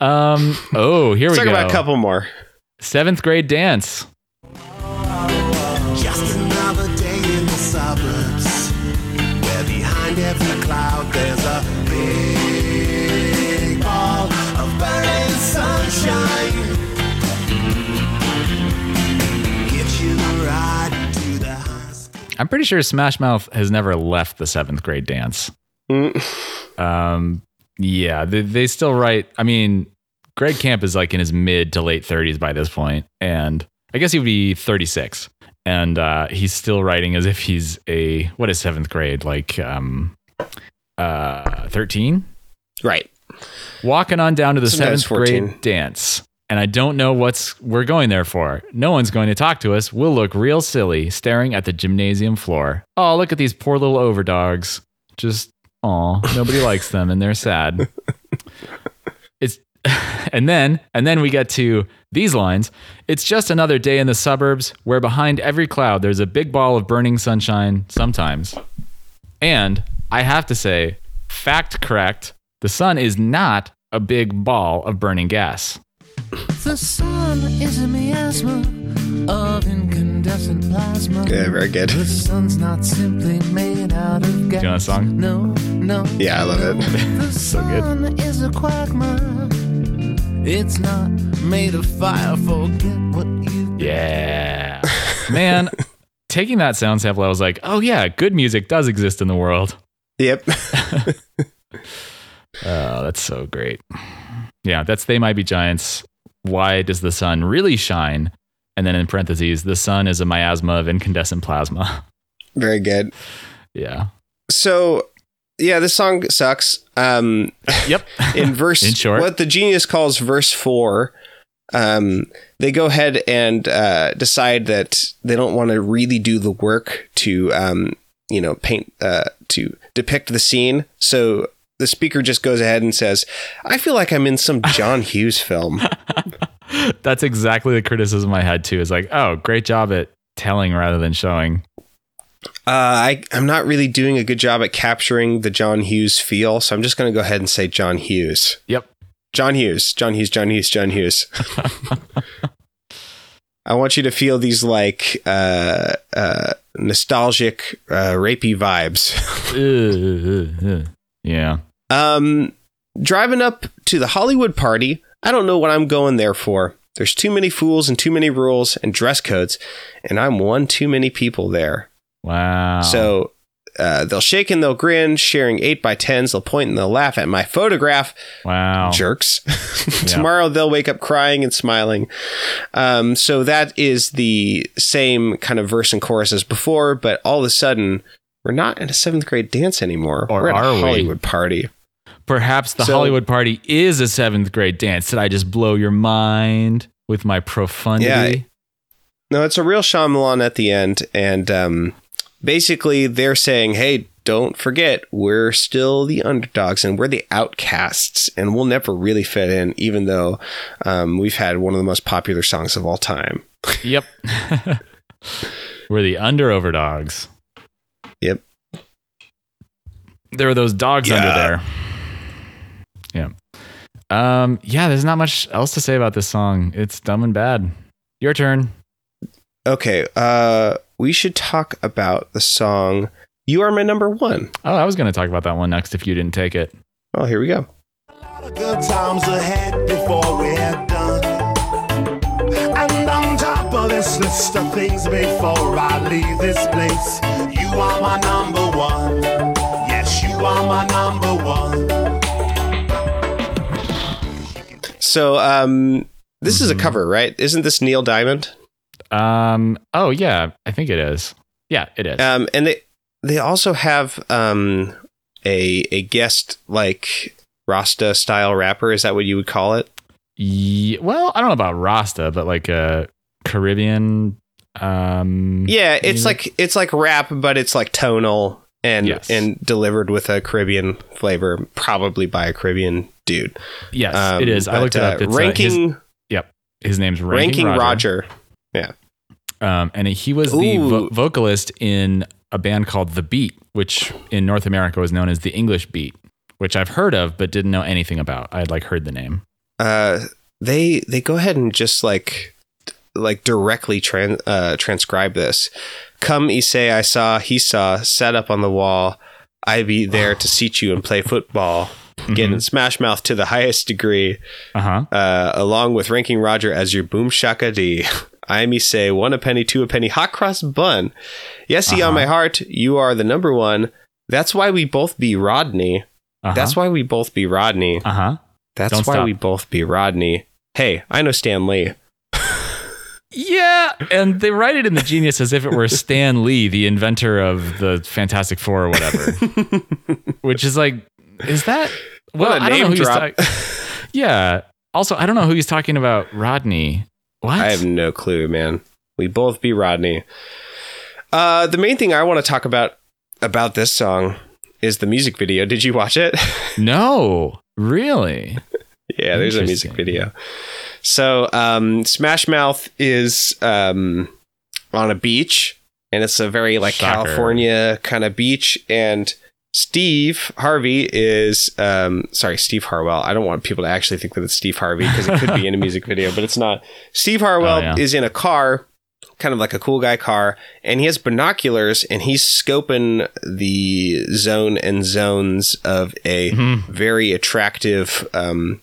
B: um, oh, here we go.
A: Let's
B: we
A: talk
B: go.
A: about a couple more.
B: Seventh grade dance.
C: Just another day in the suburbs. Where behind every cloud there's
B: I'm pretty sure Smash Mouth has never left the seventh grade dance.
A: Mm.
B: Um, yeah, they, they still write. I mean, Greg Camp is like in his mid to late 30s by this point, and I guess he would be 36. And uh, he's still writing as if he's a what is seventh grade, like um, uh, 13,
A: Right.
B: walking on down to the
A: Sometimes
B: seventh grade dance. And I don't know what's we're going there for. No one's going to talk to us. We'll look real silly staring at the gymnasium floor. Oh, look at these poor little overdogs. Just aw, nobody likes them and they're sad. It's and then and then we get to these lines. It's just another day in the suburbs where behind every cloud there's a big ball of burning sunshine sometimes. And I have to say, fact correct, the sun is not a big ball of burning gas.
D: The sun is a miasma of incandescent plasma.
A: Yeah, very good.
D: The sun's not simply made out of gas.
B: you know that song?
D: No, no.
A: Yeah, I love it.
D: The
B: So good.
D: sun is a quagmire. It's not made of fire. Forget what you.
B: Yeah. Man, taking that sound sample, I was like, oh yeah, good music does exist in the world.
A: Yep.
B: Oh, that's so great. Yeah, that's They Might Be Giants. Why does the sun really shine? And then in parentheses, the sun is a miasma of incandescent plasma.
A: very good.
B: yeah.
A: So, yeah, this song sucks. Um,
B: Yep.
A: in verse,
B: In short.
A: what the genius calls verse four, um, they go ahead and uh, decide that they don't want to really do the work to, um, you know, paint uh, to depict the scene. So the speaker just goes ahead and says, "I feel like I'm in some John Hughes film."
B: That's exactly the criticism I had too. Is like, oh, great job at telling rather than showing.
A: Uh, I, I'm not really doing a good job at capturing the John Hughes feel, so I'm just going to go ahead and say John Hughes.
B: Yep.
A: John Hughes, John Hughes, John Hughes, John Hughes. I want you to feel these like uh, uh, nostalgic, uh, rapey vibes.
B: Yeah.
A: Um, driving up to the Hollywood party, I don't know what I'm going there for. There's too many fools and too many rules and dress codes, and I'm one too many people there.
B: Wow.
A: So uh, they'll shake and they'll grin, sharing 8 by 10s They'll point and they'll laugh at my photograph.
B: wow.
A: Jerks. Tomorrow they'll wake up crying and smiling. Um, so that is the same kind of verse and chorus as before, but all of a sudden, we're not at a seventh grade dance anymore.
B: Or
A: we're at
B: are
A: a
B: we?
A: Hollywood party.
B: Perhaps the
A: So-
B: Hollywood party is a seventh grade dance. Did I just blow your mind with my profundity?
A: Yeah. No, it's a real Shyamalan at the end, and um, basically they're saying, "Hey, don't forget, we're still the underdogs and we're the outcasts, and we'll never really fit in, even though um, we've had one of the most popular songs of all time."
B: Yep. We're the under overdogs.
A: Yep.
B: There are those dogs
A: Yeah.
B: under there. Yeah. Um, yeah, there's not much else to say about this song. It's dumb and bad. Your turn.
A: Okay, uh, we should talk about the song "You Are My Number One."
B: Oh, I was going to talk about that one next if you didn't take it.
A: Oh, here we go.
C: Good times ahead before we're done. And on top of this list of things before I leave this place, you are my number one. Yes, you are my number one.
A: So, um, this is a cover, right? Isn't this Neil Diamond?
B: Um, oh, yeah, I think it is. Yeah, it is.
A: Um, and they they also have um a a guest like Rasta style rapper. Is that what you would call it?
B: Ye- well, I don't know about Rasta, but like a Caribbean. Um,
A: Yeah, it's
B: music?
A: like it's like rap, but it's like tonal and
B: Yes.
A: and delivered with a Caribbean flavor, probably by a Caribbean dude.
B: yes,
A: Um,
B: it is. I
A: but,
B: looked it up.
A: uh,
B: It's, uh,
A: ranking
B: his, his name's Ranking,
A: ranking
B: Roger.
A: Roger.
B: Um, and he was the vo- vocalist in a band called The Beat, which in North America was known as the English Beat, which I've heard of but didn't know anything about. I had like heard the name.
A: Uh, they they go ahead and just like like directly uh, transcribe this. Come, say I saw, he saw, sat up on the wall. I be there to seat you and play football. Getting smash mouth to the highest degree,
B: Uh huh.
A: uh, along with ranking Roger as your boom shaka D. I me say one a penny, two a penny, hot cross bun. Yes, he on
B: Uh-huh.
A: my heart, you are the number one. That's why we both be Rodney.
B: Uh-huh.
A: That's why we both be Rodney.
B: Uh huh.
A: That's
B: Don't
A: why
B: stop.
A: we both be Rodney. Hey, I know Stan Lee.
B: Yeah, and they write it in the Genius as if it were Stan Lee, the inventor of the Fantastic Four or whatever. Which is like, is that? Well,
A: What a
B: I don't know
A: name
B: who he's
A: drop.
B: talking. yeah. Also, I don't know who he's talking about. Rodney. What?
A: I have no clue, man. We both be Rodney. Uh, the main thing I want to talk about about this song is the music video. Did you watch it?
B: no, really.
A: yeah, there's a music video. So, um, Smash Mouth is um, on a beach, and it's a very like
B: Shocker.
A: California kind of beach. And Steve Harvey is, um, sorry, Steve Harwell. I don't want people to actually think that it's Steve Harvey because it could be in a music video, but it's not. Steve Harwell
B: Oh, yeah.
A: is in a car, kind of like a cool guy car, and he has binoculars and he's scoping the zone and zones of a
B: Mhm.
A: very attractive, um,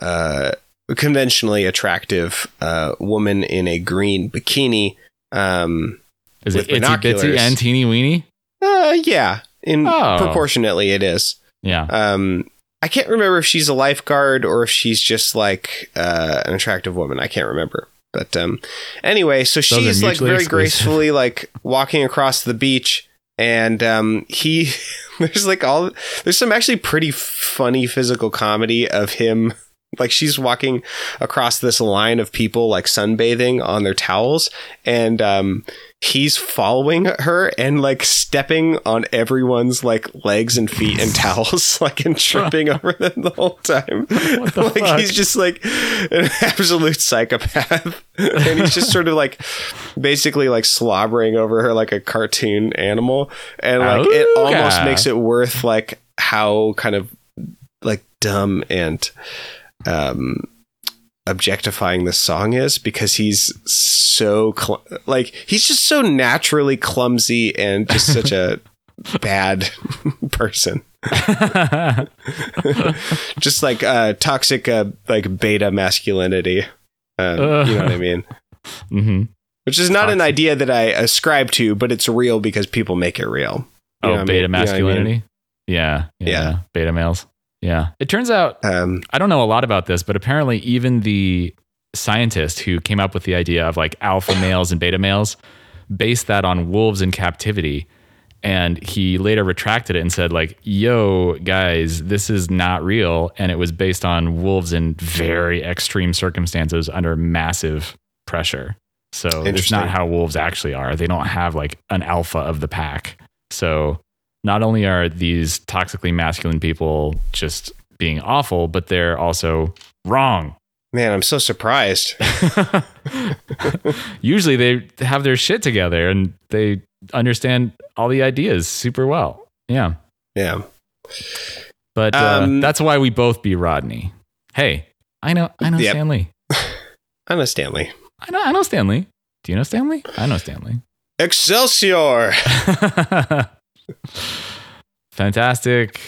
A: uh, conventionally attractive uh, woman in a green bikini. Um,
B: Is it Itsy Bitsy and Teeny Weeny?
A: uh, yeah, in
B: Oh.
A: proportionately it is.
B: Yeah.
A: Um, I can't remember if she's a lifeguard or if she's just like uh, an attractive woman. I can't remember. But um, anyway, so
B: are
A: she's like very
B: exclusive.
A: gracefully like walking across the beach, and um, he there's like all there's some actually pretty funny physical comedy of him. Like she's walking across this line of people like sunbathing on their towels, and um, he's following her and like stepping on everyone's like legs and feet and towels, like and tripping over them the whole time.
B: The
A: like
B: fuck?
A: he's just like an absolute psychopath, and he's just sort of like basically like slobbering over her like a cartoon animal, and like it almost makes it worth like how kind of like dumb and um objectifying this song is because he's so cl- like he's just so naturally clumsy and just such a bad person just like uh toxic uh like beta masculinity um, you know what i mean
B: Mm-hmm.
A: which is not an idea that i ascribe to but it's real because people make it real You
B: Oh,
A: what I mean?
B: beta
A: You know I mean?
B: masculinity. Yeah, yeah.
A: Yeah.
B: Beta males. Yeah. It turns out
A: um
B: I don't know a lot about this, but apparently even the scientist who came up with the idea of like alpha males and beta males based that on wolves in captivity. And he later retracted it and said, like, yo, guys, this is not real. And it was based on wolves in very extreme circumstances under massive pressure. So it's not how wolves actually are. They don't have like an alpha of the pack. So not only are these toxically masculine people just being awful, but they're also wrong.
A: Man, I'm so surprised.
B: Usually they have their shit together and they understand all the ideas super well. Yeah.
A: Yeah.
B: But uh,
A: Um,
B: that's why we both be Rodney. Hey, I know I know
A: Yep.
B: Stanley.
A: I know Stanley.
B: I know I know Stanley. Do you know Stanley? I know Stanley.
A: Excelsior!
B: Fantastic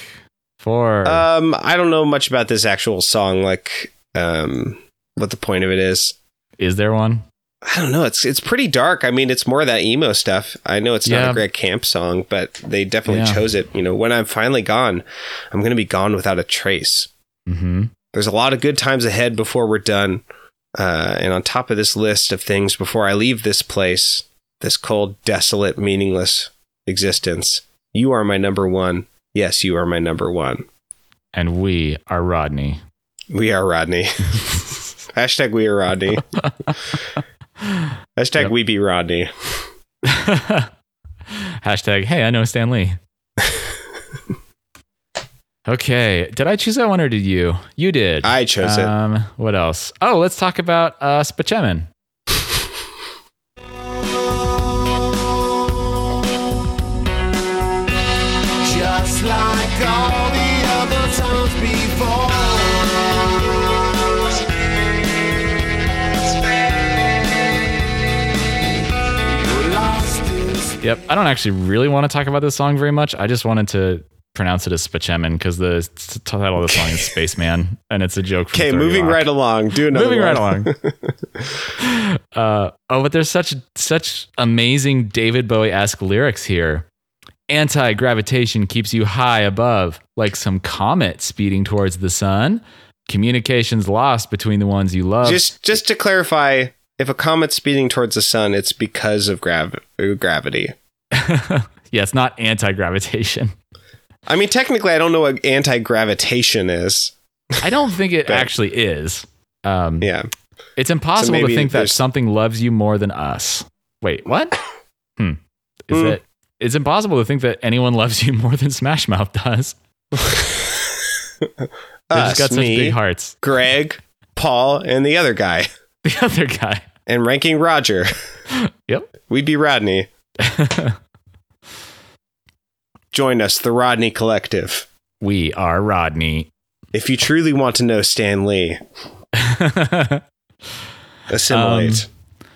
B: Four.
A: Um, I don't know much about this actual song, like um what the point of it is.
B: Is there one?
A: I don't know. It's it's pretty dark. I mean, it's more of that emo stuff. I know it's not
B: Yeah.
A: a Greg Camp song, but they definitely
B: Yeah.
A: chose it. You know, when I'm finally gone, I'm going to be gone without a trace.
B: Mm-hmm.
A: There's a lot of good times ahead before we're done. Uh, and on top of this list of things before I leave this place, this cold, desolate, meaningless existence, you are my number one. Yes, you are my number one.
B: And we are Rodney.
A: We are Rodney. Hashtag we are Rodney. Hashtag
B: Yep.
A: we be Rodney.
B: Hashtag, hey, I know Stan Lee. okay. Did I choose that one or did you? You did.
A: I chose it.
B: Um, what else? Oh, let's talk about uh, Spaceman.
C: Just like all the other times before. You're lost in space.
B: Yep. I don't actually really want to talk about this song very much. I just wanted to pronounce it as Spaceman because the title of the song is Spaceman, and it's a joke.
A: Okay, moving
B: Rock.
A: right along. Do another
B: moving right along. uh, oh, but there's such such amazing David Bowie esque lyrics here. Anti gravitation keeps you high above, like some comet speeding towards the sun. Communications lost between the ones you love.
A: just just to clarify, if a comet's speeding towards the sun, it's because of grav- gravity.
B: yeah, it's not anti gravitation.
A: I mean, technically, I don't know what anti-gravitation is.
B: I don't think it
A: But-
B: actually is. Um,
A: Yeah,
B: It's impossible to think that something loves you more than us. Wait, what? Hmm. Is
A: Hmm.
B: it? It's impossible to think that anyone loves you more than Smash Mouth does. They
A: us,
B: just got such big hearts.
A: Greg, Paul, and the other guy,
B: The other guy.
A: and ranking Roger.
B: Yep.
A: We'd be Rodney. Join us, the Rodney Collective.
B: we are Rodney.
A: If you truly want to know Stan Lee, assimilate.
B: Um,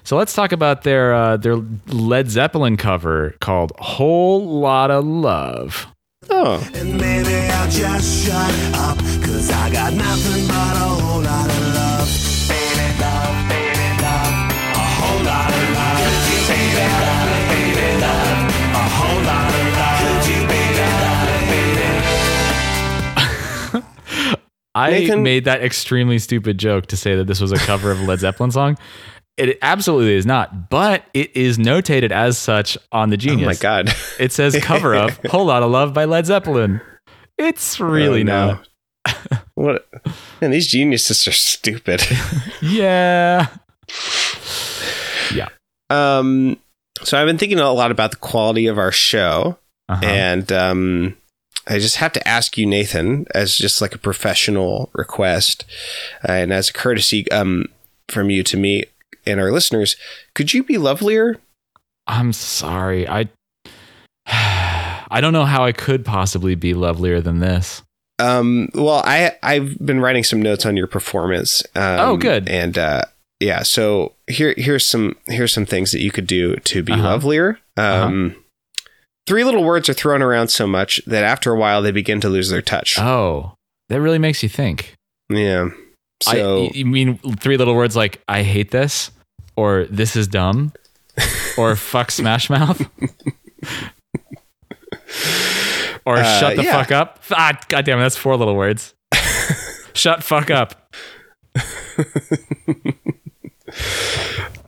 B: so let's talk about their uh, their Led Zeppelin cover called "Whole Lotta Love."
A: oh,
C: And maybe I'll just shut up. Cause I got nothing but a whole lot of love. Baby, love, baby, love. A whole lot of love. Could you be love, baby, love? A whole lot of love. Could you be love, baby?
B: I
A: Nathan-
B: made that extremely stupid joke to say that this was a cover of a Led Zeppelin song. It absolutely is not, but it is notated as such on the Genius.
A: oh my God.
B: It says cover of "Whole Lot of Love" by Led Zeppelin. It's really
A: Oh, no.
B: not.
A: What? Man, these geniuses are stupid.
B: Yeah. Yeah.
A: um, so I've been thinking a lot about the quality of our show,
B: Uh-huh.
A: and um, I just have to ask you, Nathan, as just like a professional request, uh, and as a courtesy um, from you to me and our listeners, could you be lovelier?
B: I'm sorry. I I don't know how I could possibly be lovelier than this.
A: Um, well, I I've been writing some notes on your performance. Um,
B: Oh, good.
A: And uh, yeah, so here here's some here's some things that you could do to be
B: Uh-huh.
A: lovelier. Um, Three little words are thrown around so much that after a while they begin to lose their touch.
B: Oh, that really makes you think.
A: yeah.
B: I,
A: So
B: you mean three little words like "I hate this" or "This is dumb" or "Fuck Smash Mouth" or
A: Uh,
B: "Shut the
A: yeah.
B: fuck up"? Ah, goddamn, that's four little words. Shut fuck up.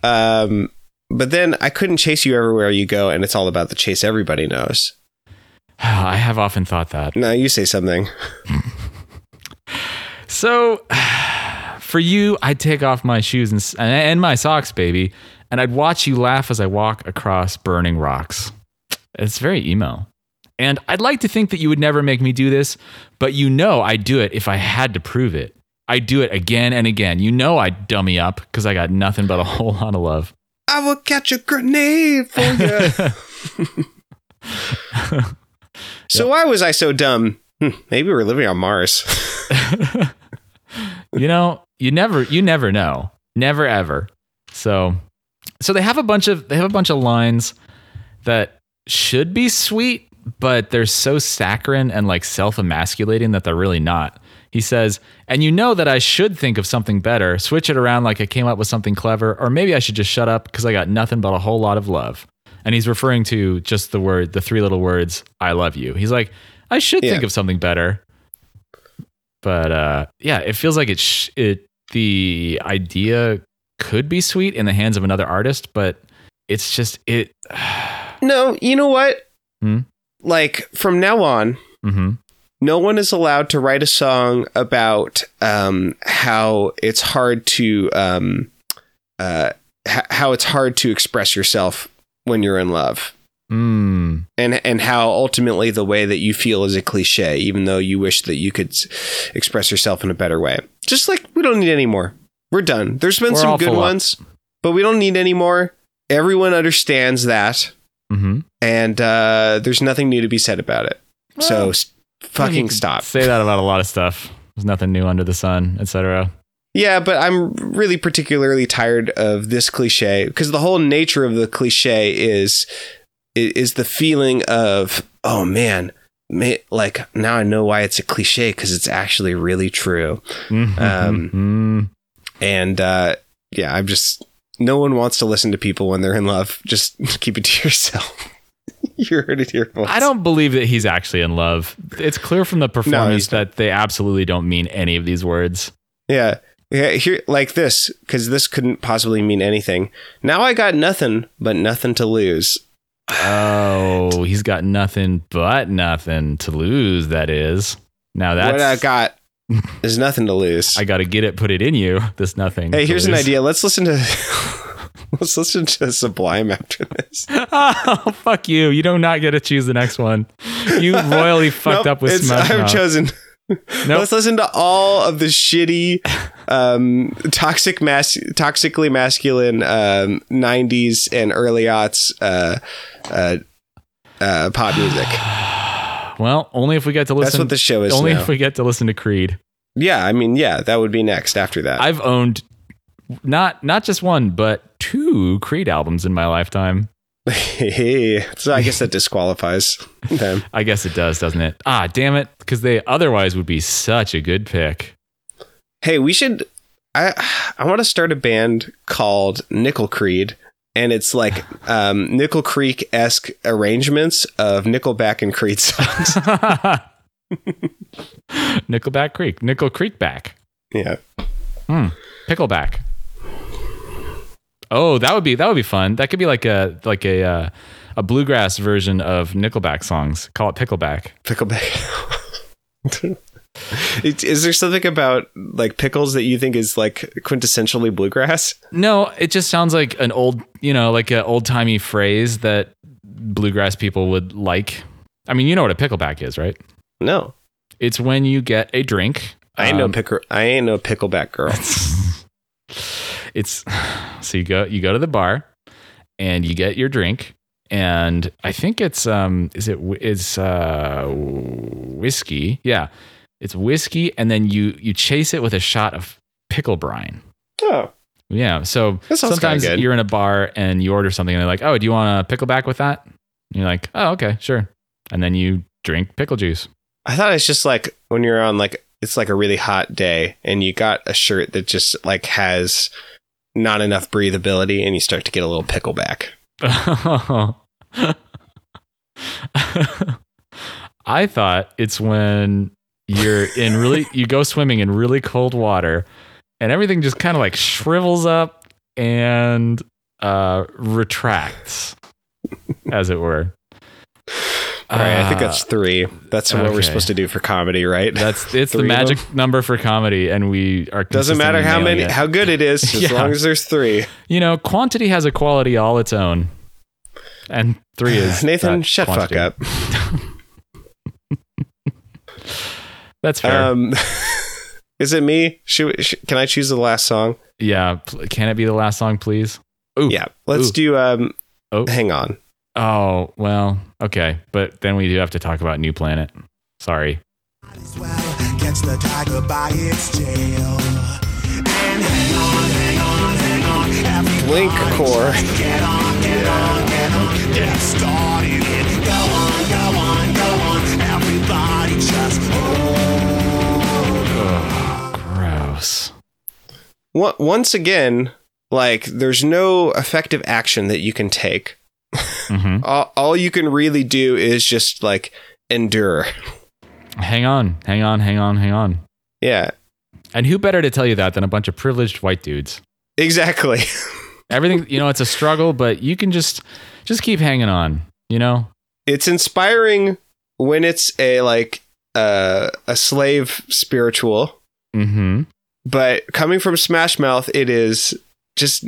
A: um, But then I couldn't chase you everywhere you go, and it's all about the chase everybody knows.
B: I have often thought that.
A: Now you say something.
B: So, for you, I'd take off my shoes and, and my socks, baby, and I'd watch you laugh as I walk across burning rocks. It's very emo. And I'd like to think that you would never make me do this, but you know I'd do it if I had to prove it. I'd do it again and again. You know I'd dummy up because I got nothing but a whole lot of love.
A: I will catch a grenade for you. so why was I so dumb? Hmm, maybe we're living on Mars.
B: you know, you never you never know. Never ever. So so they have a bunch of they have a bunch of lines that should be sweet, but they're so saccharine and like self-emasculating that they're really not. He says, "And you know that I should think of something better, switch it around like I came up with something clever, or maybe I should just shut up because I got nothing but a whole lot of love." And he's referring to just the word, the three little words, "I love you." He's like, "I should
A: Yeah.
B: think of something better." But uh yeah it feels like it sh- it the idea could be sweet in the hands of another artist but it's just it
A: no, you know what?
B: Hmm?
A: Like from now on,
B: hmm
A: no one is allowed to write a song about um, how it's hard to um, uh, h- how it's hard to express yourself when you're in love.
B: Mm.
A: and and how ultimately the way that you feel is a cliche, even though you wish that you could s- express yourself in a better way. Just like we don't need any more. We're done. There's been
B: We're
A: some good
B: full up.
A: ones, but we don't need any more. Everyone understands that,
B: hmm
A: and uh, there's nothing new to be said about it. so s- fucking stop.
B: say that about a lot of stuff there's nothing new under the sun etc
A: Yeah, but I'm really particularly tired of this cliche because the whole nature of the cliche is is the feeling of oh man, ma- like now I know why it's a cliche because it's actually really true. Um,
B: Mm.
A: And uh, yeah, I'm just no one wants to listen to people when they're in love. Just keep it to yourself. you heard it here. Once.
B: I don't believe that he's actually in love. It's clear from the performance
A: not.
B: that they absolutely don't mean any of these words.
A: Yeah. Yeah, here like this because this couldn't possibly mean anything. Now I got nothing but nothing to lose.
B: Oh, he's got nothing but nothing to lose. That is. Now that's
A: what I got There's nothing to lose.
B: I got to get it, put it in you. This nothing.
A: hey, here's an idea. Let's listen to let's listen to Sublime after this.
B: oh, fuck you. You do not get to choose the next one. You royally fucked
A: Nope,
B: up with Smash
A: I've chosen.
B: Nope.
A: Let's listen to all of the shitty, um, toxic, mas- toxically masculine um, '90s and early aughts uh, uh, uh, pop music.
B: Well, only if we get to listen.
A: That's what the show is.
B: only
A: now.
B: if we get to listen to Creed.
A: yeah, I mean, yeah, that would be next after that.
B: I've owned not not just one, but two Creed albums in my lifetime.
A: Hey, so I guess that disqualifies them.
B: I guess it does, doesn't it? Ah, damn it, because they otherwise would be such a good pick.
A: Hey, we should. I I want to start a band called Nickel Creed, and it's like um, Nickel Creek esque arrangements of Nickelback and Creed songs.
B: Nickelback Creek, Nickel Creek back,
A: yeah,
B: hmm. Pickleback. Oh, that would be that would be fun. That could be like a like a uh, a bluegrass version of Nickelback songs. Call it Pickleback.
A: Pickleback. Is there something about like pickles that you think is like quintessentially bluegrass?
B: No, it just sounds like an old, you know, like an old timey phrase that bluegrass people would like. I mean, you know what a pickleback is, right?
A: No,
B: It's when you get a drink.
A: I ain't no
B: um,
A: picker. I ain't no pickleback girl.
B: it's so you go you go to the bar and you get your drink and I think it's um is it it's uh whiskey. Yeah. It's whiskey and then you you chase it with a shot of pickle brine.
A: Oh,
B: yeah. So sometimes you're in a bar and you order something and they're like oh do you want a pickleback with that? And you're like oh okay sure. And then you drink pickle juice.
A: I thought it's just like when you're on like it's like a really hot day and you got a shirt that just like has not enough breathability and you start to get a little pickleback.
B: I thought it's when you're in really you go swimming in really cold water and everything just kind of like shrivels up and uh, retracts, as it were.
A: All right, I think
B: Uh,
A: that's three. That's what we're supposed to do for comedy, right?
B: That's it's the magic number for comedy, and we are
A: Doesn't matter how many,
B: it.
A: how good it is, as
B: Yeah.
A: long as there's three.
B: you know, quantity has a quality all its own, and three is
A: Nathan, shut
B: quantity.
A: fuck up.
B: That's fair.
A: Um, is it me? Should, sh can I choose the last song?
B: yeah, can it be the last song, please? Ooh.
A: Yeah, let's
B: Ooh.
A: do. Um,
B: Oh.
A: hang on.
B: Oh well, okay, but then we do have to talk about New Planet. Sorry.
C: as well. Catch the tiger by its tail. And hang on, hang on, hang on. Everybody
A: Blink core.
C: Get on, get on, get on. Get started. Go on, go on, go on. Everybody just
B: Gross.
A: Wa- Once again, like there's no effective action that you can take.
B: Hmm
A: All, all you can really do is just like endure.
B: Hang on, hang on, hang on, hang on.
A: Yeah,
B: And who better to tell you that than a bunch of privileged white dudes?
A: exactly.
B: Everything, you know, it's a struggle, but you can just just keep hanging on. You know,
A: it's inspiring when it's a like uh, a slave spiritual,
B: hmm
A: but coming from Smash Mouth, it is just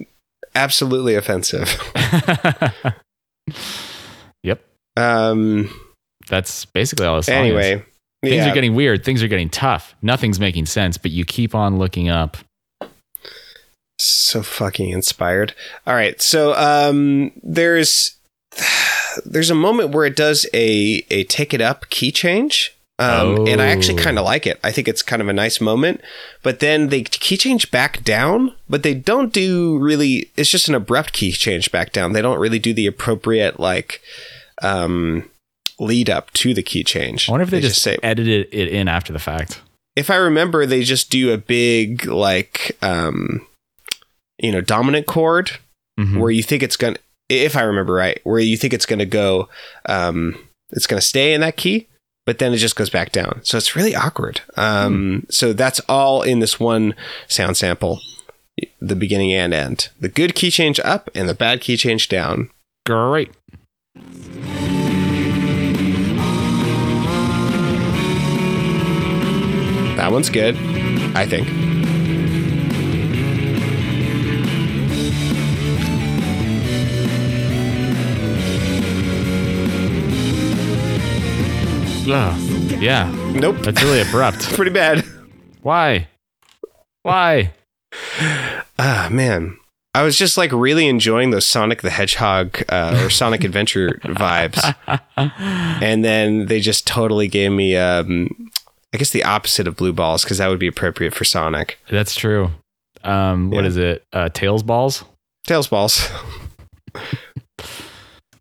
A: absolutely offensive.
B: yep.
A: Um.
B: That's basically all the song is.
A: Anyway,
B: Things
A: yeah.
B: are getting weird. Things are getting tough. Nothing's making sense, but you keep on looking up.
A: so fucking inspired. All right, so um, there's there's a moment where it does a a take it up key change. Um, and I actually
B: Oh.
A: kind of like it. I think it's kind of a nice moment. But then they key change back down, but they don't do really. It's just an abrupt key change back down. They don't really do the appropriate like um, lead up to the key change.
B: I wonder if they, just,
A: say
B: edited it in after the fact.
A: if I remember, they just do a big like um, you know dominant chord
B: Mhm.
A: where you think it's gonna. If I remember right, where you think it's gonna go, um, it's gonna stay in that key, but then it just goes back down. So it's really awkward. Um, So that's all in this one sound sample, the beginning and end. The good key change up and the bad key change down.
B: Great.
A: That one's good, I think.
B: Ugh. Yeah,
A: Nope,
B: that's really abrupt.
A: pretty bad.
B: Why? Why?
A: Ah, man. I was just like really enjoying those Sonic the Hedgehog uh, or Sonic Adventure vibes. And then they just totally gave me, um, I guess, the opposite of blue balls because that would be appropriate for Sonic.
B: That's true. Um, what
A: Yeah.
B: is it? Uh, tails balls.
A: Tails balls.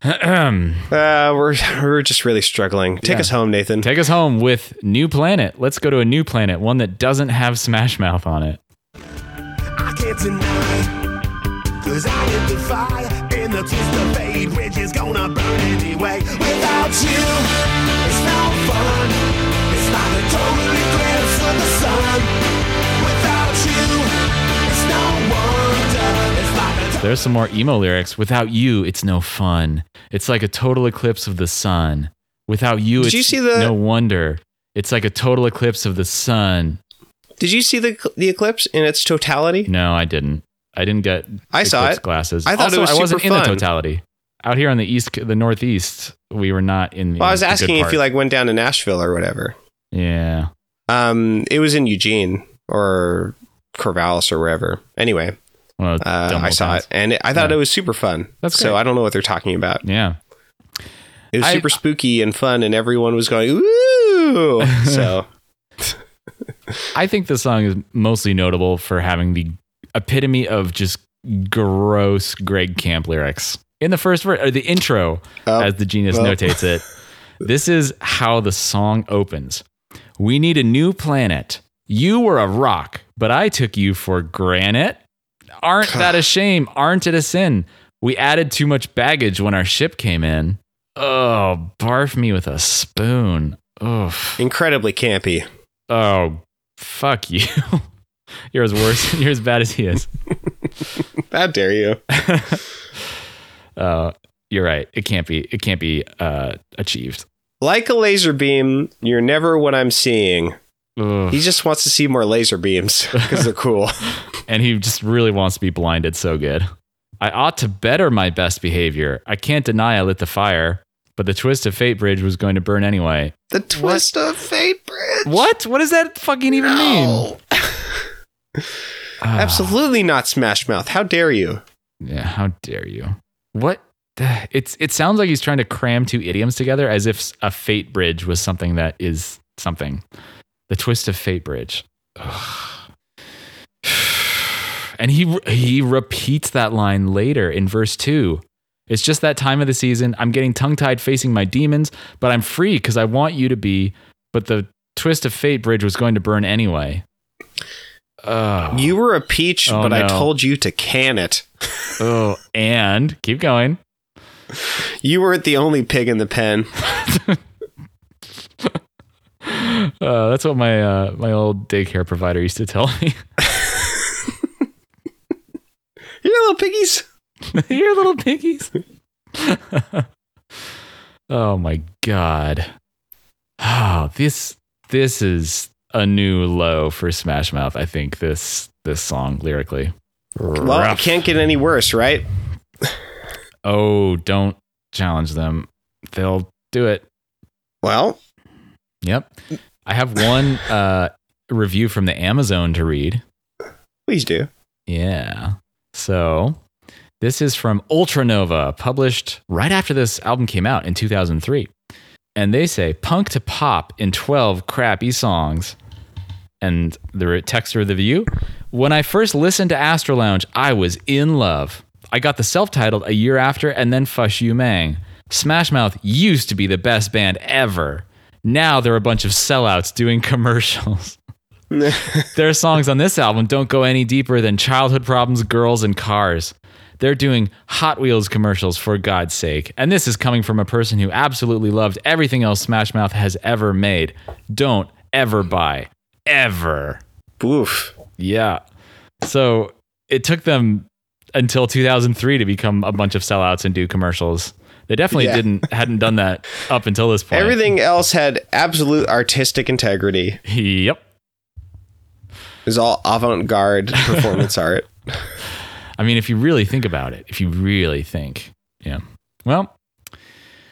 B: Take
A: Uh, we're we're just really struggling. Take
B: Yeah.
A: us home, Nathan.
B: Take us home with New Planet. Let's go to a new planet, one that doesn't have Smash Mouth on it.
C: I can't deny. Cause I am the fire in the twist of fate, which is gonna burn anyway. Without you,
B: There's some more emo lyrics. Without you, it's no fun. It's like a total eclipse of the sun. Without you,
A: Did
B: it's
A: you see the-
B: no wonder. It's like a total eclipse of the sun.
A: Did you see the the eclipse in its totality?
B: No, I didn't. I didn't get.
A: I saw it.
B: Glasses.
A: I thought
B: also,
A: it was
B: I wasn't in the totality. Out here on the east, the northeast, we were not in.
A: Well, I was
B: the
A: asking if you like went down to Nashville or whatever.
B: Yeah.
A: Um, it was in Eugene or Corvallis or wherever. Anyway, uh, I saw it and it, I thought
B: Yeah.
A: it was super fun.
B: That's
A: so
B: great.
A: I don't know what they're talking about.
B: Yeah.
A: It was
B: I-
A: super spooky and fun, and everyone was going ooh. so
B: I think the song is mostly notable for having the epitome of just gross Greg Camp lyrics. In the first verse, or the intro,
A: Oh,
B: as the genius notates it, this is how the song opens. We need a new planet. You were a rock, but I took you for granite. Aren't that a shame? Aren't it a sin? We added too much baggage when our ship came in. Oh, barf me with a spoon. Oof.
A: incredibly campy.
B: Oh, fuck you. You're as worse. You're as bad as he is.
A: How dare you?
B: Uh, you're right. It can't be. It can't be uh, achieved.
A: Like a laser beam, you're never what I'm seeing.
B: Ugh.
A: He just wants to see more laser beams because they're cool.
B: and he just really wants to be blinded so good. I ought to better my best behavior. I can't deny I lit the fire, but the twist of fate bridge was going to burn anyway.
A: The twist of fate bridge.
B: What? What does that fucking even mean?
A: No.
B: Ah,
A: Absolutely not Smash Mouth. How dare you?
B: yeah, how dare you? What? It's it sounds like he's trying to cram two idioms together as if a fate bridge was something that is something. The twist of fate bridge. Ugh. And he he repeats that line later in verse 2. It's just that time of the season. I'm getting tongue-tied facing my demons, but I'm free because I want you to be. But the twist of fate bridge was going to burn anyway. Ugh.
A: You were a peach,
B: Oh,
A: but I told you to can it.
B: Oh, and keep going.
A: You weren't the only pig in the pen.
B: Uh, that's what my uh, my old daycare provider used to tell me.
A: You little piggies.
B: You're little piggies. oh my god. Oh, this this is a new low for Smash Mouth. I think this this song lyrically.
A: Well, it can't get any worse, right?
B: Oh, don't challenge them. They'll do it.
A: Well,
B: Yep. I have one uh, review from the Amazon to read.
A: please do.
B: Yeah. So this is from Ultranova, published right after this album came out in 2003. And they say punk to pop in 12 crappy songs. And the text of the view. When I first listened to Astro Lounge, I was in love. I got the self titled a year after and then Fush Yu Mang. Smash Mouth used to be the best band ever. Now they're a bunch of sellouts doing commercials. Their songs on this album don't go any deeper than childhood problems, girls, and cars. They're doing Hot Wheels commercials for God's sake. And this is coming from a person who absolutely loved everything else Smash Mouth has ever made. Don't ever buy. Ever.
A: Oof.
B: Yeah. So it took them until 2003 to become a bunch of sellouts and do commercials. They definitely
A: Yeah.
B: didn't hadn't done that up until this point.
A: Everything else had absolute artistic integrity.
B: Yep.
A: It was all avant-garde performance art.
B: I mean, if you really think about it, if you really think, yeah. Well,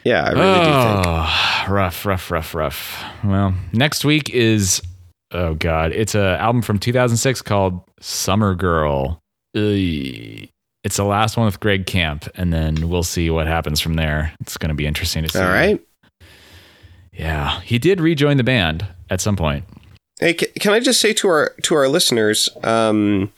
A: Yeah, I really do think.
B: oh, rough, rough, rough, rough. Well, next week is oh god, it's a album from 2006 called Summer Girl. Ugh. It's the last one with Greg Camp, and then we'll see what happens from there. It's going to be interesting to see.
A: All right.
B: Yeah, he did rejoin the band at some point.
A: Hey, can I just say to our to our listeners, um,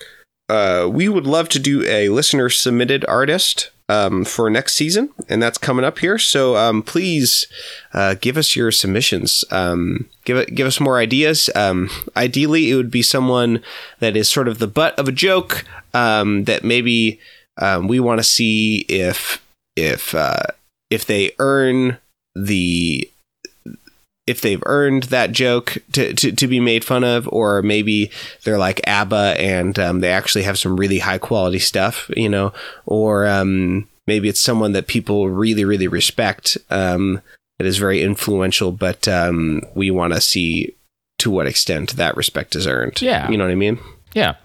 A: uh, we would love to do a listener submitted artist um, for next season, and that's coming up here. So um, please uh, give us your submissions. Um, give it, give us more ideas. Um, ideally, it would be someone that is sort of the butt of a joke um, that maybe um, we want to see if if uh, if they earn the if they've earned that joke to, to, to be made fun of, or maybe they're like ABBA and um, they actually have some really high quality stuff, you know, or um, maybe it's someone that people really, really respect um, that is very influential, but um, we want to see to what extent that respect is earned.
B: Yeah.
A: You know what I mean?
B: Yeah.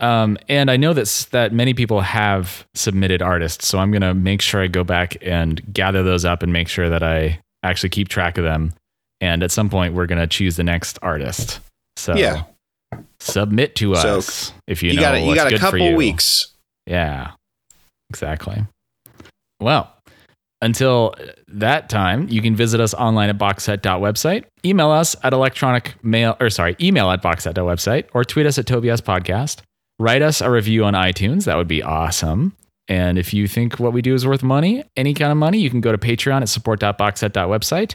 B: Um, and I know that that many people have submitted artists, so I'm gonna make sure I go back and gather those up and make sure that I actually keep track of them. And at some point, we're gonna choose the next artist. So
A: Yeah.
B: submit to
A: So,
B: us if you,
A: You,
B: know
A: got a, you got a couple weeks.
B: Yeah, exactly. Well, until that time, you can visit us online at boxset.website, email us at electronic mail, or sorry, email at boxset.website, or tweet us at Tobias Podcast. Write us a review on iTunes. That would be awesome. And if you think what we do is worth money, any kind of money, you can go to Patreon at support.boxset.website.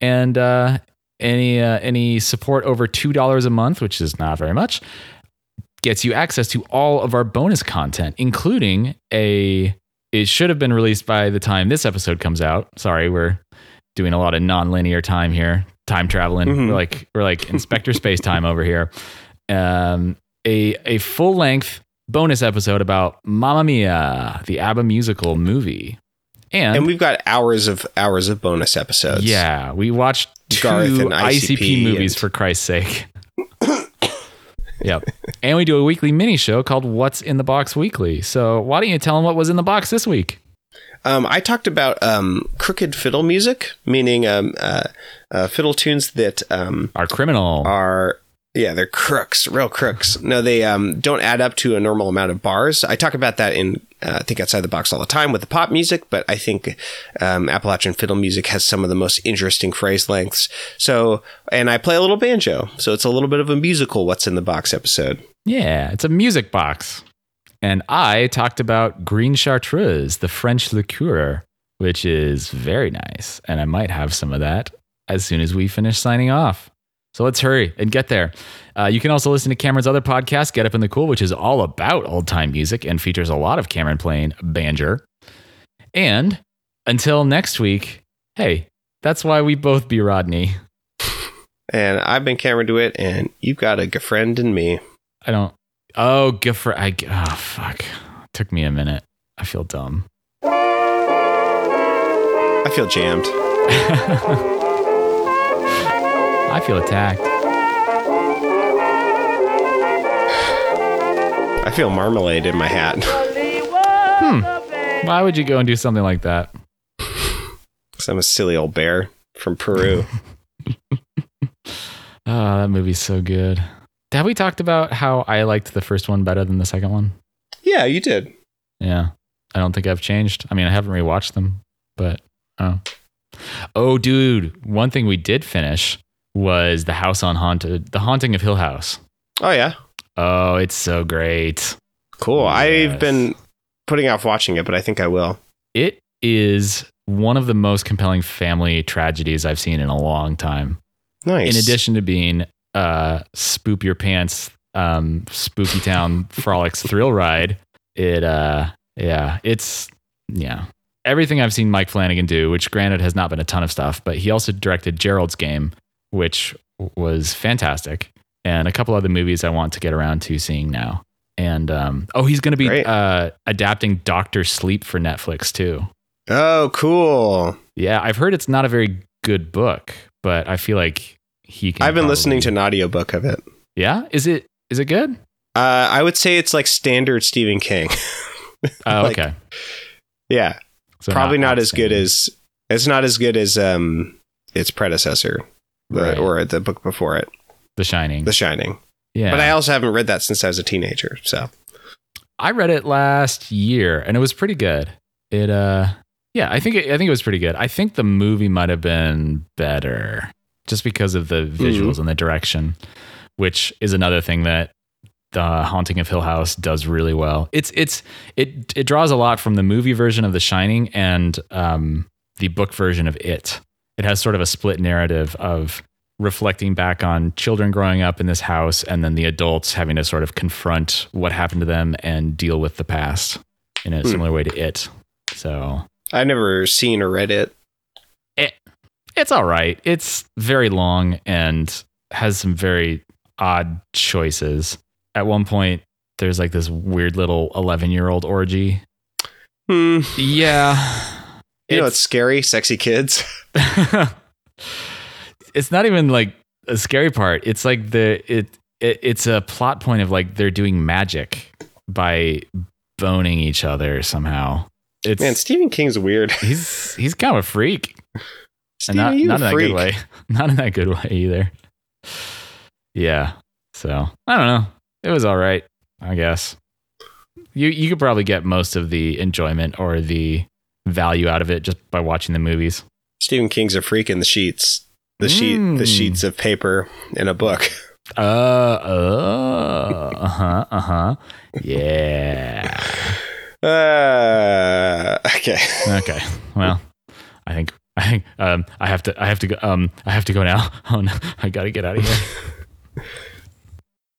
B: And uh, any uh, any support over two dollars a month, which is not very much, gets you access to all of our bonus content, including a. It should have been released by the time this episode comes out. Sorry, we're doing a lot of non-linear time here, time traveling.
A: Mhm.
B: We're like we're like Inspector Space Time over here. Um, a a full length bonus episode about Mamma Mia, the ABBA musical movie. And,
A: And we've got hours of hours of bonus episodes.
B: yeah, we watched two
A: Garth and
B: ICP,
A: ICP
B: movies
A: and-
B: for Christ's sake. yep. And we do a weekly mini show called What's in the Box Weekly. So why don't you tell them what was in the box this week?
A: Um, I talked about um, crooked fiddle music, meaning um, uh, uh, fiddle tunes that um,
B: Our criminal.
A: are yeah they're crooks real crooks no they um, don't add up to a normal amount of bars i talk about that in uh, i think outside the box all the time with the pop music but i think um, appalachian fiddle music has some of the most interesting phrase lengths so and i play a little banjo so it's a little bit of a musical what's in the box episode
B: Yeah, it's a music box. And I talked about green chartreuse, the French liqueur, which is very nice. And I might have some of that as soon as we finish signing off. So let's hurry and get there. Uh, you can also listen to Cameron's other podcast, Get Up in the Cool, which is all about old time music and features a lot of Cameron playing banjo. And until next week, hey, that's why we both be Rodney.
A: and i've been cameron dewitt and you've got a g- friend in me
B: I don't. Oh, for. I. Oh, fuck. Took me a minute. I feel dumb.
A: i feel jammed
B: I feel attacked.
A: i feel marmalade in my hat Hmm.
B: Why would you go and do something like that?
A: 'Cause i'm a silly old bear from peru
B: Oh, that movie's so good. Have we talked about how I liked the first one better than the second one?
A: yeah you did
B: Yeah. I don't think I've changed. I mean, I haven't rewatched them, but oh. Oh, dude. One thing we did finish was The House on Haunted, The Haunting of Hill House.
A: oh yeah
B: Oh, it's so great.
A: Cool. I've been putting off watching it, but I think I will.
B: It is one of the most compelling family tragedies I've seen in a long time.
A: Nice.
B: In addition to being uh, spoop your pants, um, spooky town frolics thrill ride, it uh, yeah, it's yeah everything I've seen Mike Flanagan do. Which granted has not been a ton of stuff, but he also directed Gerald's Game, which was fantastic, and a couple other movies I want to get around to seeing now. And um, oh, he's going to be uh, adapting Doctor Sleep for Netflix too.
A: oh, cool.
B: Yeah, I've heard it's not a very good book, but I feel like he can.
A: I've been listening to
B: probably-
A: an audiobook of it.
B: Yeah, is it is it good?
A: Uh, I would say it's like standard Stephen King.
B: Oh,
A: Like,
B: okay.
A: yeah,
B: So
A: probably not, as good as it's not as good as um its predecessor, the,
B: Right.
A: or the book before it,
B: The Shining.
A: The Shining.
B: yeah,
A: But I also haven't read that since I was a teenager. So
B: I read it last year and it was pretty good. It uh yeah, I think it, I think it was pretty good. I think the movie might have been better just because of the visuals and the direction, which is another thing that the Haunting of Hill House does really well. It's it's it it draws a lot from the movie version of The Shining and um the book version of It. It has sort of a split narrative of reflecting back on children growing up in this house and then the adults having to sort of confront what happened to them and deal with the past in a
A: Hmm.
B: similar way to it. So
A: I've never seen or read it.
B: it's all right. It's very long and has some very odd choices. At one point, there's like this weird little 11 year old orgy.
A: Hmm.
B: Yeah.
A: You know, it's scary, sexy kids.
B: it's not even like a scary part. It's like the it, it it's a plot point of like they're doing magic by boning each other somehow. It's
A: Man, Stephen King's weird.
B: he's he's kind of a freak. and not, not in
A: a
B: that good way. Not in that good way either. Yeah. So I don't know. It was all right, I guess. You you could probably get most of the enjoyment or the value out of it just by watching the movies.
A: Stephen King's a freak in the sheets. The sheet, the
B: Mm.
A: sheets of paper in a book.
B: Uh uh uh huh uh huh. Yeah.
A: Uh, okay.
B: Okay. Well, I think I think um I have to I have to go um I have to go now. Oh no, I gotta get out of here.